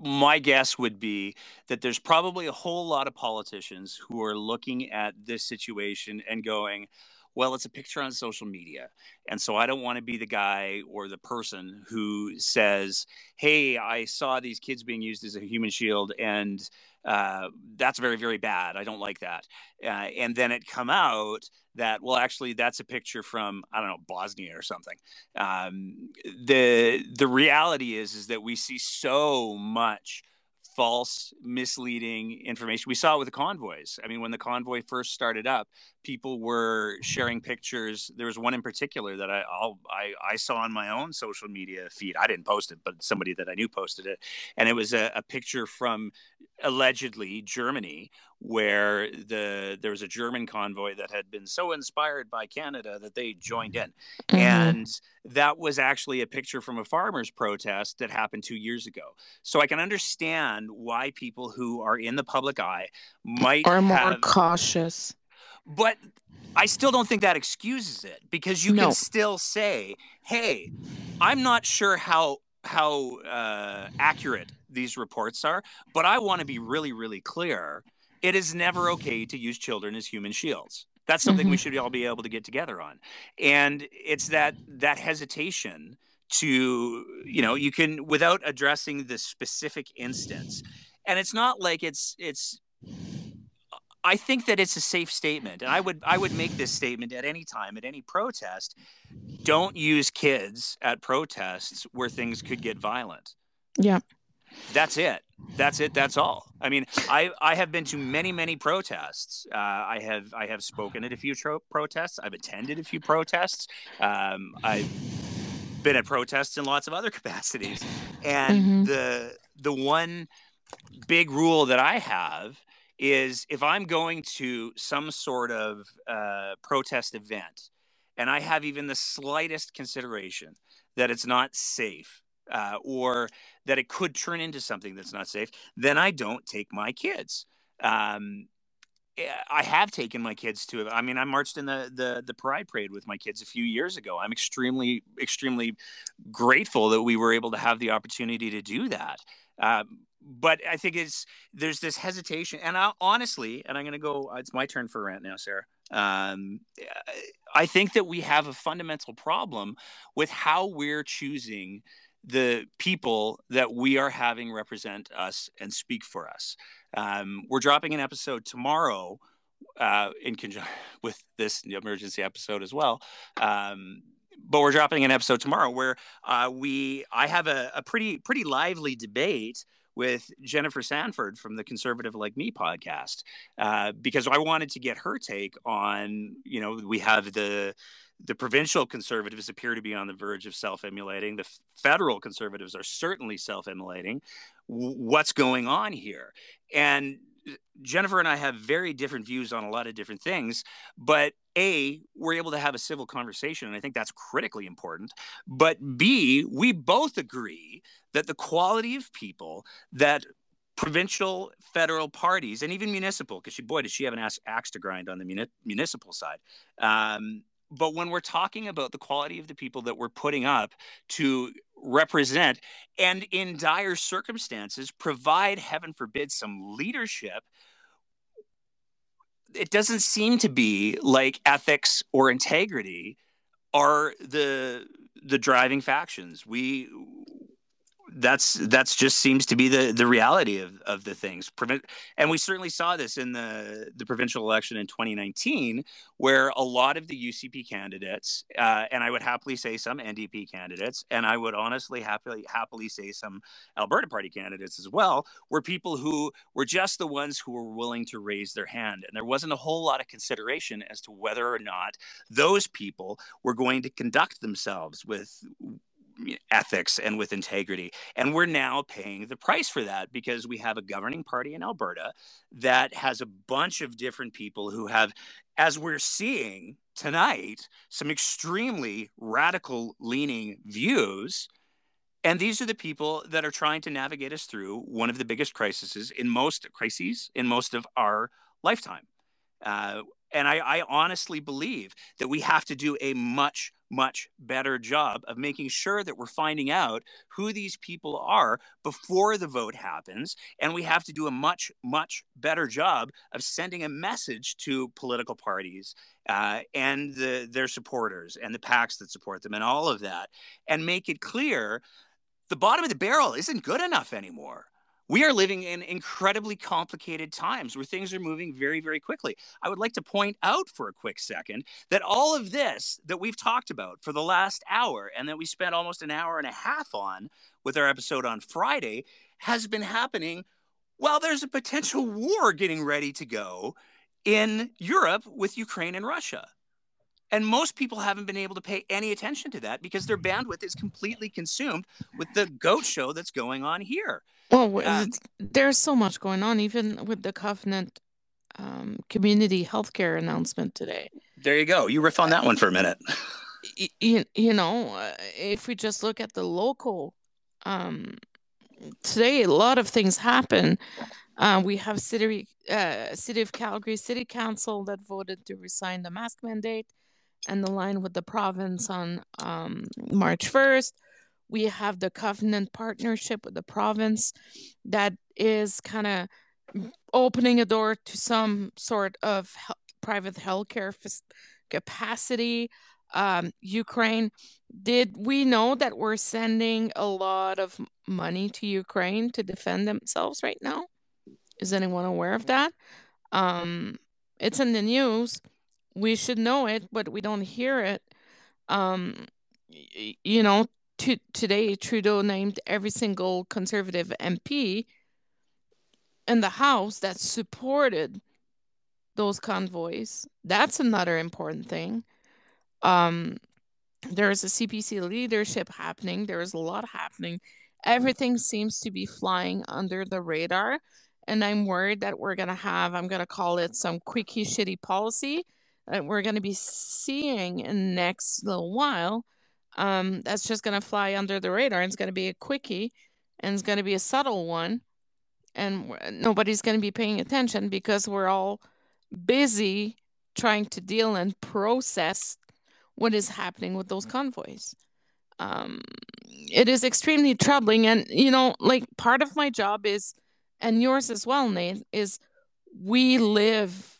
my guess would be that there's probably a whole lot of politicians who are looking at this situation and going, well, it's a picture on social media. And so I don't want to be the guy or the person who says, hey, I saw these kids being used as a human shield and uh, that's very, very bad. I don't like that. Uh, and then it come out that, well, actually, that's a picture from, I don't know, Bosnia or something. Um, the, the reality is, is that we see so much false, misleading information. We saw it with the convoys. I mean, when the convoy first started up, people were sharing pictures. There was one in particular that I I'll, i I, saw on my own social media feed. I didn't post it, but somebody that I knew posted it, and it was a, a picture from allegedly Germany, where the there was a German convoy that had been so inspired by Canada that they joined in, mm-hmm. and that was actually a picture from a farmers' protest that happened two years ago. So I can understand why people who are in the public eye might are more have, cautious. But I still don't think that excuses it because you no. can still say, "Hey, I'm not sure how how uh, accurate these reports are, but I want to be really, really clear. It is never okay to use children as human shields. That's something mm-hmm. we should all be able to get together on. And it's that that hesitation to, you know, you can without addressing the specific instance. And it's not like it's it's I think that it's a safe statement, and I would I would make this statement at any time at any protest. Don't use kids at protests where things could get violent. Yeah, that's it. That's it. That's all. I mean, I I have been to many many protests. Uh, I have I have spoken at a few tro- protests. I've attended a few protests. Um, I've been at protests in lots of other capacities, and mm-hmm. the the one big rule that I have is if I'm going to some sort of uh, protest event and I have even the slightest consideration that it's not safe uh, or that it could turn into something that's not safe, then I don't take my kids. Um, eh, I have taken my kids to. I mean, I marched in the, the the Pride Parade with my kids a few years ago. I'm extremely extremely grateful that we were able to have the opportunity to do that. Um, but I think it's there's this hesitation, and I, honestly, and I'm going to go. It's my turn for rant now, Sarah. Um, I think that we have a fundamental problem with how we're choosing the people that we are having represent us and speak for us. Um, we're dropping an episode tomorrow uh, in conjunction with this emergency episode as well. Um, but we're dropping an episode tomorrow where uh, we I have a, a pretty pretty lively debate with Jennifer Sanford from the Conservative Like Me podcast uh, because I wanted to get her take on, you know, we have the the provincial conservatives appear to be on the verge of self-immolating. The federal conservatives are certainly self-immolating. what's going on here? And Jennifer and I have very different views on a lot of different things, but A, we're able to have a civil conversation, and I think that's critically important. But B, we both agree that the quality of people that provincial, federal parties, and even municipal, because she, boy, does she have an axe, to grind on the muni- municipal side. Um, but when we're talking about the quality of the people that we're putting up to represent and in dire circumstances provide, heaven forbid, some leadership, it doesn't seem to be like ethics or integrity are the the driving factions. We that's that's just seems to be the the reality of of the things. And we certainly saw this in the the provincial election in 2019 where a lot of the UCP candidates uh, and I would happily say some NDP candidates and I would honestly happily happily say some Alberta party candidates as well were people who were just the ones who were willing to raise their hand. And there wasn't a whole lot of consideration as to whether or not those people were going to conduct themselves with ethics and with integrity. And we're now paying the price for that because we have a governing party in Alberta that has a bunch of different people who have, as we're seeing tonight, some extremely radical leaning views. And these are the people that are trying to navigate us through one of the biggest crises in most crises in most of our lifetime. Uh, and I, I honestly believe that we have to do a much much better job of making sure that we're finding out who these people are before the vote happens. And we have to do a much, much better job of sending a message to political parties uh, and the, their supporters and the PACs that support them and all of that, and make it clear the bottom of the barrel isn't good enough anymore we are living in incredibly complicated times where things are moving very, very quickly. I would like to point out for a quick second that all of this that we've talked about for the last hour and that we spent almost an hour and a half on with our episode on Friday has been happening while there's a potential war getting ready to go in Europe with Ukraine and Russia. And most people haven't been able to pay any attention to that because their bandwidth is completely consumed with the goat show that's going on here. Well, uh, there's so much going on, even with the Covenant um, community healthcare announcement today. There you go. You riff on that one for a minute. You, you know, uh, if we just look at the local, um, today a lot of things happen. Uh, we have city, uh, city of Calgary City Council that voted to resign the mask mandate and align with the province on um, March 1st we have the covenant partnership with the province that is kind of opening a door to some sort of private healthcare f- capacity. Um, ukraine did we know that we're sending a lot of money to ukraine to defend themselves right now. Is anyone aware of that? Um, it's in the news we should know it but we don't hear it um, you know to, today Trudeau named every single conservative MP in the House that supported those convoys. That's another important thing. Um, there is a CPC leadership happening. There is a lot happening. Everything seems to be flying under the radar. And I'm worried that we're going to have, I'm going to call it some quickie shitty policy that we're going to be seeing in the next little while um, that's just going to fly under the radar. It's going to be a quickie and it's going to be a subtle one. And nobody's going to be paying attention because we're all busy trying to deal and process what is happening with those convoys. Um, it is extremely troubling. And, you know, like part of my job is, and yours as well, Nate, is we live,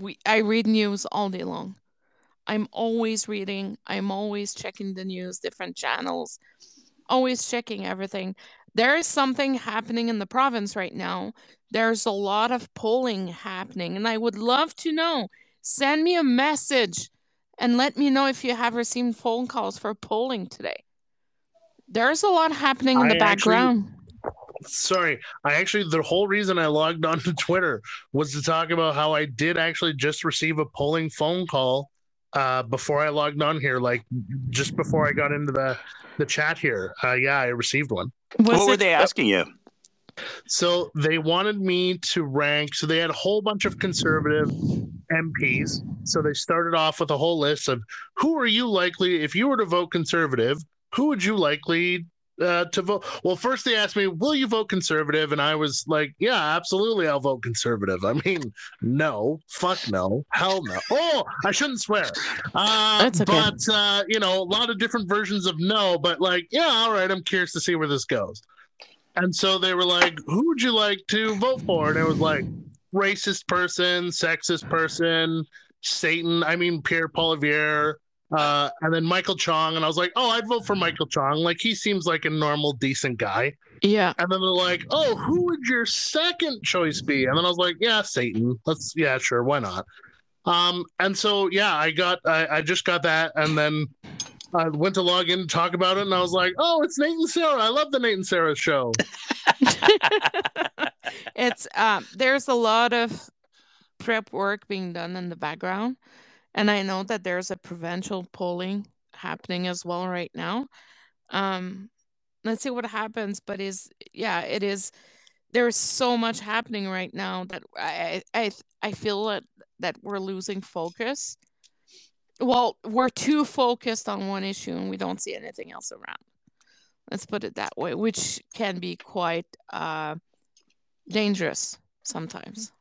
we I read news all day long. I'm always reading, I'm always checking the news, different channels, always checking everything. There is something happening in the province right now. There's a lot of polling happening, and I would love to know. Send me a message and let me know if you have received phone calls for polling today. There's a lot happening in the I background. Actually, sorry, I actually, the whole reason I logged on to Twitter was to talk about how I did actually just receive a polling phone call uh, before I logged on here, like just before I got into the the chat here. Uh, yeah, I received one. Was what were they asking you? So they wanted me to rank. So they had a whole bunch of conservative MPs. So they started off with a whole list of who are you likely, if you were to vote conservative, who would you likely uh, to vote? Well, first they asked me, "Will you vote conservative?" And I was like, "Yeah, absolutely, I'll vote conservative." I mean, no, fuck no, hell no. Oh, I shouldn't swear. Uh, That's okay. But uh, you know, a lot of different versions of no. But like, yeah, all right, I'm curious to see where this goes. And so they were like, "Who would you like to vote for?" And it was like, racist person, sexist person, Satan. I mean, Pierre Poilievre uh, and then Michael Chong, and I was like, oh, I'd vote for Michael Chong. Like he seems like a normal, decent guy. Yeah. And then they're like, oh, who would your second choice be? And then I was like, yeah, Satan. Let's, yeah, sure, why not? Um, and so yeah, I got, I, I just got that, and then I went to log in to talk about it, and I was like, oh, it's Nate and Sarah. I love the Nate and Sarah show. it's um, there's a lot of prep work being done in the background and I know that there's a provincial polling happening as well right now. Um, let's see what happens. But is yeah, it is. There's so much happening right now that I I I feel that that we're losing focus. Well, we're too focused on one issue and we don't see anything else around. Let's put it that way, which can be quite uh, dangerous sometimes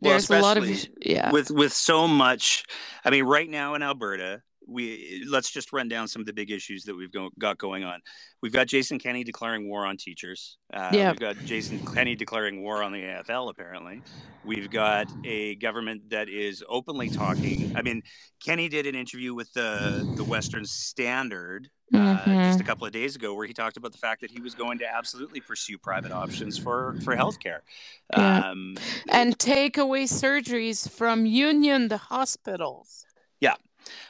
there's well, a lot of yeah. with with so much i mean right now in alberta we let's just run down some of the big issues that we've go, got going on. We've got Jason Kenney declaring war on teachers. Uh, yeah. We've got Jason Kenney declaring war on the AFL. Apparently, we've got a government that is openly talking. I mean, Kenney did an interview with the the Western Standard uh, mm-hmm. just a couple of days ago where he talked about the fact that he was going to absolutely pursue private options for for healthcare yeah. um, and take away surgeries from union the hospitals. Yeah.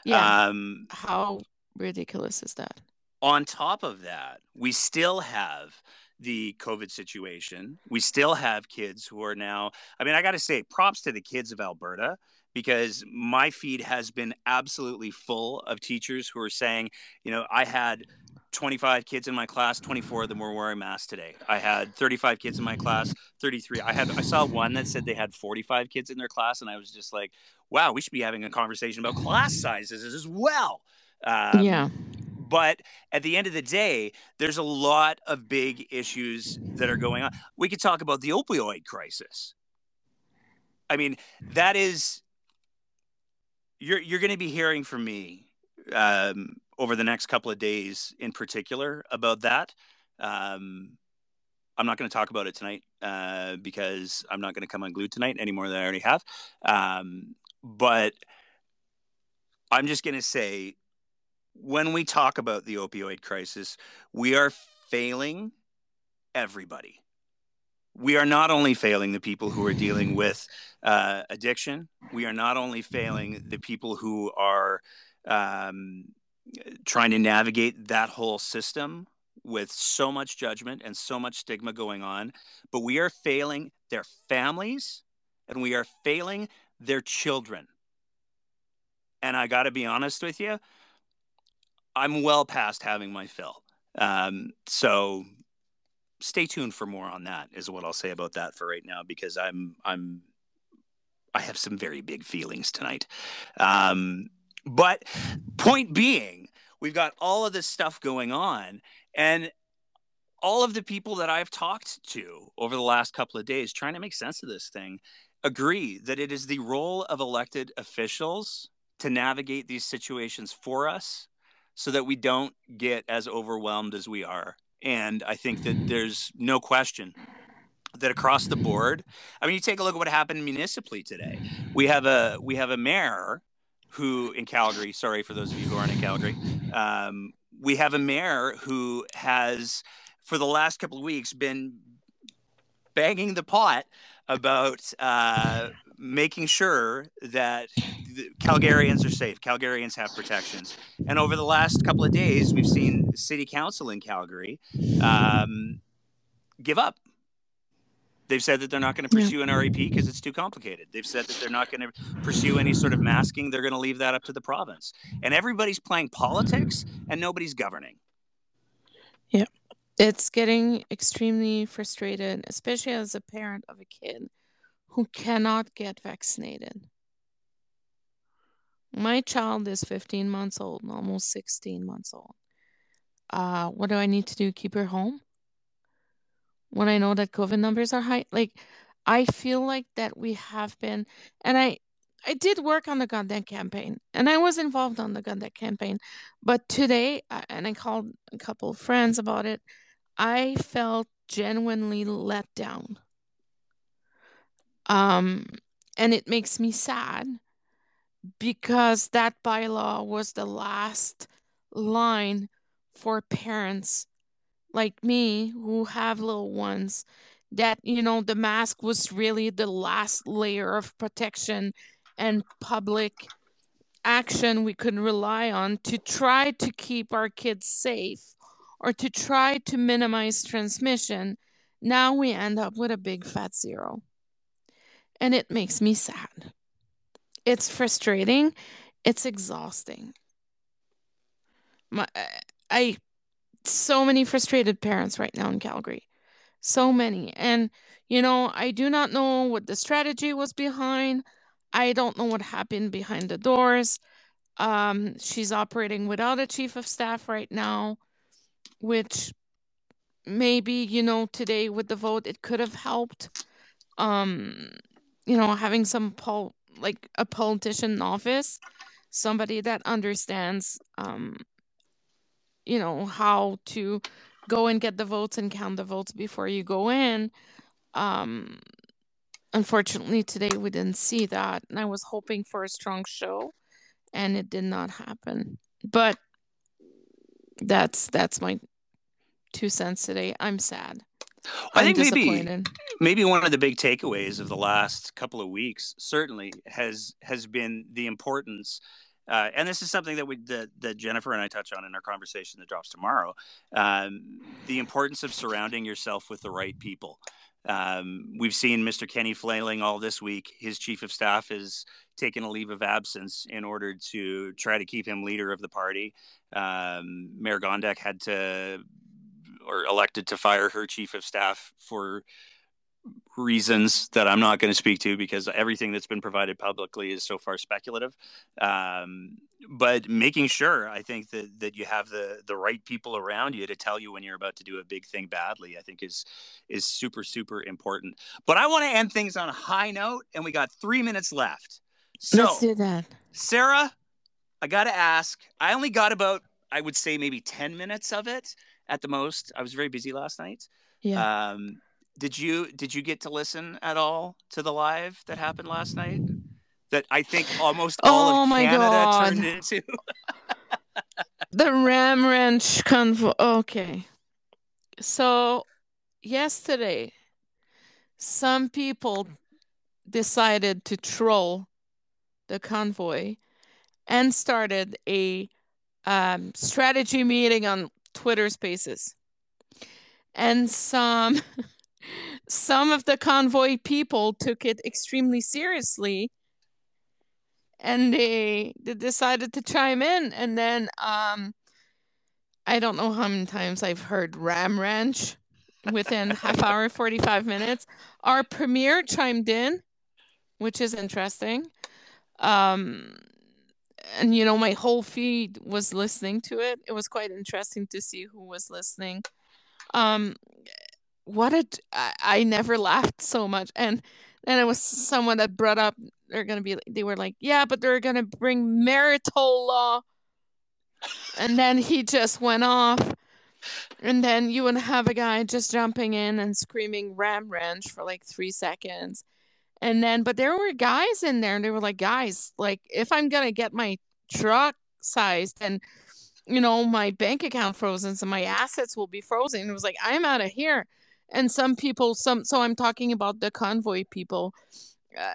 Yeah. Um, How ridiculous is that? On top of that, we still have the COVID situation. We still have kids who are now, I mean, I got to say, props to the kids of Alberta because my feed has been absolutely full of teachers who are saying, you know, I had 25 kids in my class 24 of them were wearing masks today. I had 35 kids in my class 33 i had i saw one that said they had 45 kids in their class and i was just like wow we should be having a conversation about class sizes as well. Um, yeah. but at the end of the day there's a lot of big issues that are going on. We could talk about the opioid crisis. I mean that is you're you're going to be hearing from me um, over the next couple of days in particular about that. Um, I'm not going to talk about it tonight uh, because I'm not going to come unglued tonight any more than I already have. Um, but I'm just going to say when we talk about the opioid crisis, we are failing everybody. We are not only failing the people who are dealing with uh, addiction, we are not only failing the people who are um, trying to navigate that whole system with so much judgment and so much stigma going on. But we are failing their families and we are failing their children. And I got to be honest with you, I'm well past having my fill. Um, so stay tuned for more on that is what I'll say about that for right now because I'm I'm I have some very big feelings tonight. Um, but point being, we've got all of this stuff going on, and all of the people that I've talked to over the last couple of days trying to make sense of this thing agree that it is the role of elected officials to navigate these situations for us so that we don't get as overwhelmed as we are. And I think that there's no question that across the board, I mean, you take a look at what happened municipally today. We have a we have a mayor who in Calgary, sorry for those of you who aren't in Calgary, um, we have a mayor who has, for the last couple of weeks, been banging the pot about uh, making sure that Calgarians are safe. Calgarians have protections. And over the last couple of days, we've seen city council in Calgary um, give up They've said that they're not going to Yeah. pursue an REP because it's too complicated. They've said that they're not going to pursue any sort of masking. They're going to leave that up to the province. And everybody's playing politics and nobody's governing. It's getting extremely frustrated, especially as a parent of a kid who cannot get vaccinated. My child is 15 months old, almost 16 months old. Uh, what do I need to do? Keep her home? When I know that COVID numbers are high? Like, I feel like that we have been, and I, I did work on the debt campaign, and I was involved on the debt campaign. But today, uh, and I called a couple of friends about it, I felt genuinely let down. Um, and it makes me sad because that bylaw was the last line for parents like me who have little ones that you know the mask was really the last layer of protection and public action we could rely on to try to keep our kids safe or to try to minimize transmission now we end up with a big fat zero. And it makes me sad. It's frustrating. It's exhausting. My i so many frustrated parents right now in calgary. So many. And you know i do not know what the strategy was behind. I don't know what happened behind the doors. Um she's operating without a chief of staff right now which maybe you know today with the vote it could have helped um you know having some pol- like a politician in office somebody that understands um you know how to go and get the votes and count the votes before you go in. Um unfortunately today we didn't see that and i was hoping for a strong show and it did not happen. But that's that's my two cents today. I'm sad. I think maybe maybe one of the big takeaways of the last couple of weeks certainly has has been the importance uh, and this is something that we that, that jennifer and i touch on in our conversation that drops tomorrow um, the importance of surrounding yourself with the right people. Um, we've seen mr kenney flailing all this week. His chief of staff has taken a leave of absence in order to try to keep him leader of the party. Um, mayor gondek had to or elected to fire her chief of staff for reasons that I'm not going to speak to because everything that's been provided publicly is so far speculative. Um, but making sure, I think that that you have the the right people around you to tell you when you're about to do a big thing badly, I think is is super super important. But I want to end things on a high note, and we got three minutes left. So let's do that Sarah, I got to ask. I only got about, I would say, maybe 10 minutes of it at the most. I was very busy last night. yeah Um, did you did you get to listen at all to the live that happened last night? That I think almost all Oh of my Canada God. turned into. the ram Ranch convo okay so yesterday some people decided to troll the convoy and started a um, strategy meeting on twitter spaces. And some some of the convoy people took it extremely seriously. And they, they decided to chime in. And then um i don't know how many times i've heard ram ranch within half hour 45 minutes. Our premier chimed in which is interesting. Um and you know my whole feed was listening to it. It was quite interesting to see who was listening. Um what a I, I never laughed so much. And and it was someone that brought up they're gonna be they were like yeah but they're gonna bring marital law. And then he just went off. And then you would have a guy just jumping in and screaming ram ranch for like three seconds and then but there were guys in there and they were like guys like if i'm gonna get my truck sized and you know my bank account frozen so my assets will be frozen. It was like i'm out of here. And some people some so i'm talking about the convoy people uh,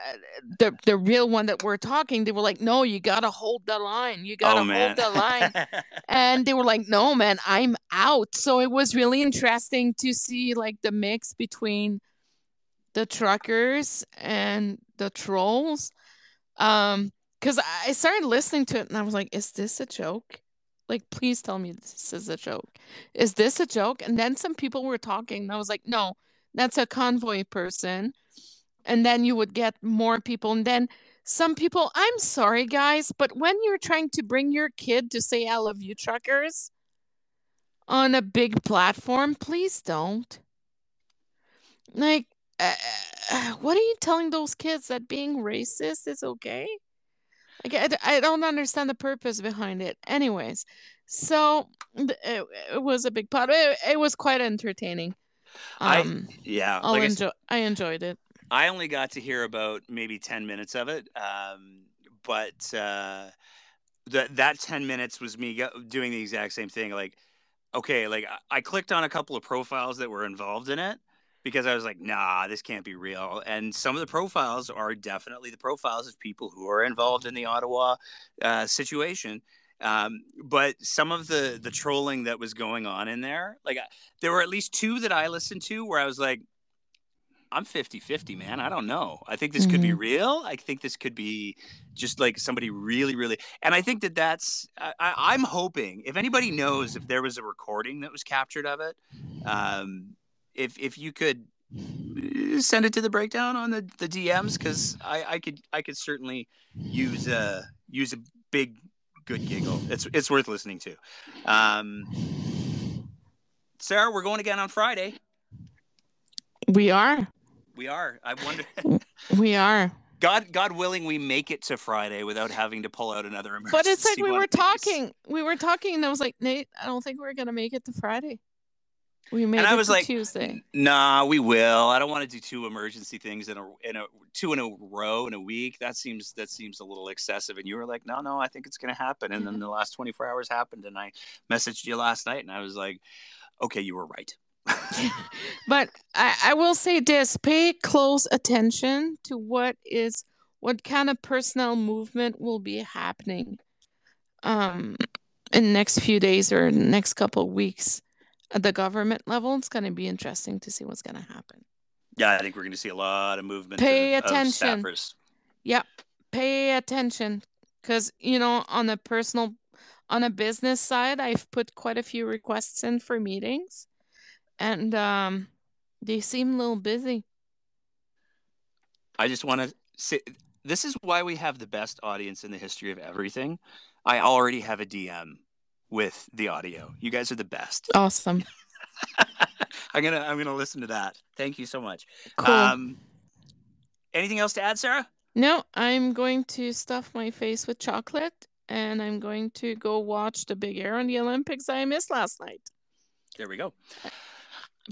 the the real one that we're talking they were like no you gotta hold the line you gotta oh hold the line. And they were like no man i'm out. So it was really interesting to see like the mix between the truckers and the trolls. Um, because I started listening to it and I was like, is this a joke? Like, please tell me this is a joke. Is this a joke? And then some people were talking and I was like, no, that's a convoy person. And then you would get more people. And then some people, I'm sorry, guys, but when you're trying to bring your kid to say, I love you, truckers, on a big platform, please don't. Like, uh, what are you telling those kids that being racist is okay? Like, I, I don't understand the purpose behind it. Anyways, so it, it was a big part. It, it was quite entertaining. Um, I yeah, I'll like enjoy. I, I, enjoyed it. I only got to hear about maybe ten minutes of it, um, but uh, that that ten minutes was me doing the exact same thing. Like, okay, like I clicked on a couple of profiles that were involved in it, because I was like, nah, this can't be real. And some of the profiles are definitely the profiles of people who are involved in the Ottawa uh, situation. Um, but some of the the trolling that was going on in there, like there were at least two that I listened to where I was like, I'm 50 50, man. I don't know. I think this mm-hmm. could be mm-hmm. real. I think this could be just like somebody really, really. And I think that that's, I, am hoping if anybody knows if there was a recording that was captured of it, um, if if you could uh, send it to the breakdown on the, the DMs because I, I could I could certainly use a use a big good giggle. It's it's worth listening to. Um, Sarah, we're going again on Friday. We are. We are. I wonder. we are. God, God willing, we make it to Friday without having to pull out another emergency. But it's like we were talking. We were talking, and I was like, Nate, I don't think we're gonna make it to Friday. We made and I was like, Tuesday. Nah, we will. I don't want to do two emergency things in a in a two in a row in a week. That seems that seems a little excessive. And you were like, no, no, I think it's going to happen. And then the last twenty four hours happened, and I messaged you last night, and I was like, okay, you were right. but I, I will say this: pay close attention to what is what kind of personnel movement will be happening um in next few days or next couple of weeks at the government level, it's going to be interesting to see what's going to happen. Yeah, I think we're going to see a lot of movement. Pay of, attention. Of. Yep, pay attention because you know on a personal, on a business side, I've put quite a few requests in for meetings, and um, they seem a little busy. I just want to say this is why we have the best audience in the history of everything. I already have a DM with the audio. You guys are the best. Awesome. I'm gonna I'm gonna listen to that. Thank you so much. Cool. Um, anything else to add, Sarah? No, I'm going to stuff my face with chocolate and I'm going to go watch the big air on the Olympics I missed last night. There we go.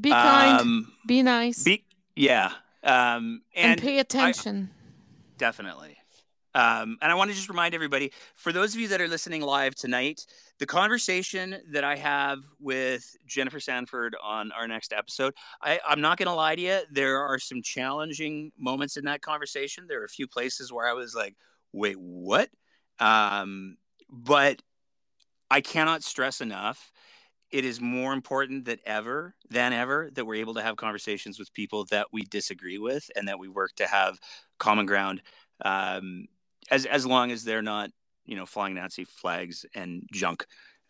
Be kind. Um, be nice. Be yeah. Um, and, and pay attention. I, definitely. Um, and I want to just remind everybody for those of you that are listening live tonight, the conversation that I have with Jennifer Sanford on our next episode, I, I'm not going to lie to you. There are some challenging moments in that conversation. There are a few places where I was like, wait, what? Um, but I cannot stress enough. It is more important that ever than ever that we're able to have conversations with people that we disagree with and that we work to have common ground. Um, as as long as they're not you know flying Nazi flags and junk.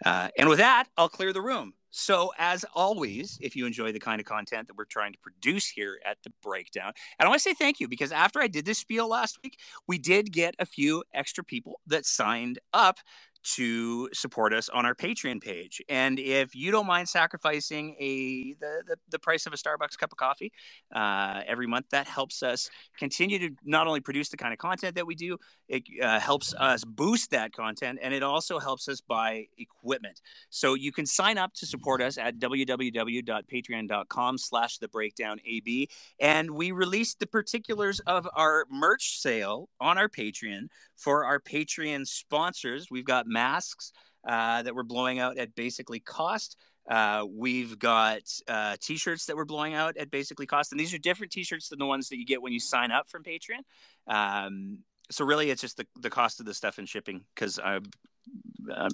Uh, and with that, I'll clear the room. So, as always, if you enjoy the kind of content that we're trying to produce here at the breakdown, and I want to say thank you because after I did this spiel last week, we did get a few extra people that signed up to support us on our Patreon page. And if you don't mind sacrificing a the, the, the price of a Starbucks cup of coffee uh, every month, that helps us continue to not only produce the kind of content that we do, it uh, helps us boost that content, and it also helps us buy equipment. So you can sign up to support us at www.patreon.com slash the breakdown AB. And we released the particulars of our merch sale on our Patreon for our Patreon sponsors. We've got masks uh, that we're blowing out at basically cost. Uh, we've got uh, t-shirts that we're blowing out at basically cost, and these are different t-shirts than the ones that you get when you sign up from Patreon. Um, so really, it's just the, the cost of the stuff and shipping because um,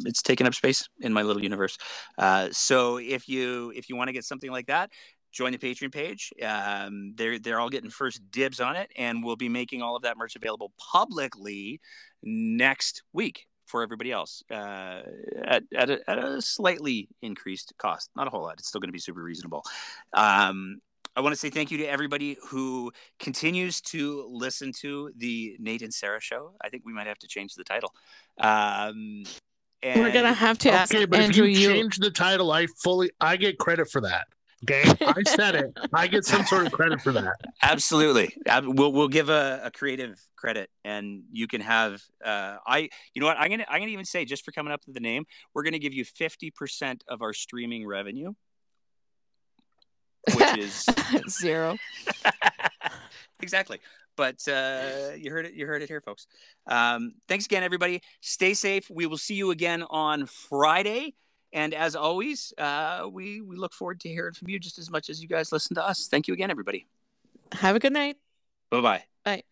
it's taking up space in my little universe. Uh, so if you if you want to get something like that, join the Patreon page. Um, they're they're all getting first dibs on it, and we'll be making all of that merch available publicly next week for everybody else uh, at at a, at a, slightly increased cost. Not a whole lot. It's still going to be super reasonable. Um, I want to say thank you to everybody who continues to listen to the Nate and Sarah show. I think we might have to change the title. Um, and... We're gonna have to ask okay, but Andrew. If you, you change the title, I fully I get credit for that. Okay, I said it. I get some sort of credit for that. Absolutely, we'll we'll give a, a creative credit, and you can have. Uh, I you know what I'm gonna I'm gonna even say just for coming up with the name, we're gonna give you fifty percent of our streaming revenue which is zero. exactly. But uh, you heard it. You heard it here, folks. Um, thanks again, everybody. Stay safe. We will see you again on Friday. And as always, uh, we, we look forward to hearing from you just as much as you guys listen to us. Thank you again, everybody. Have a good night. Bye-bye. Bye.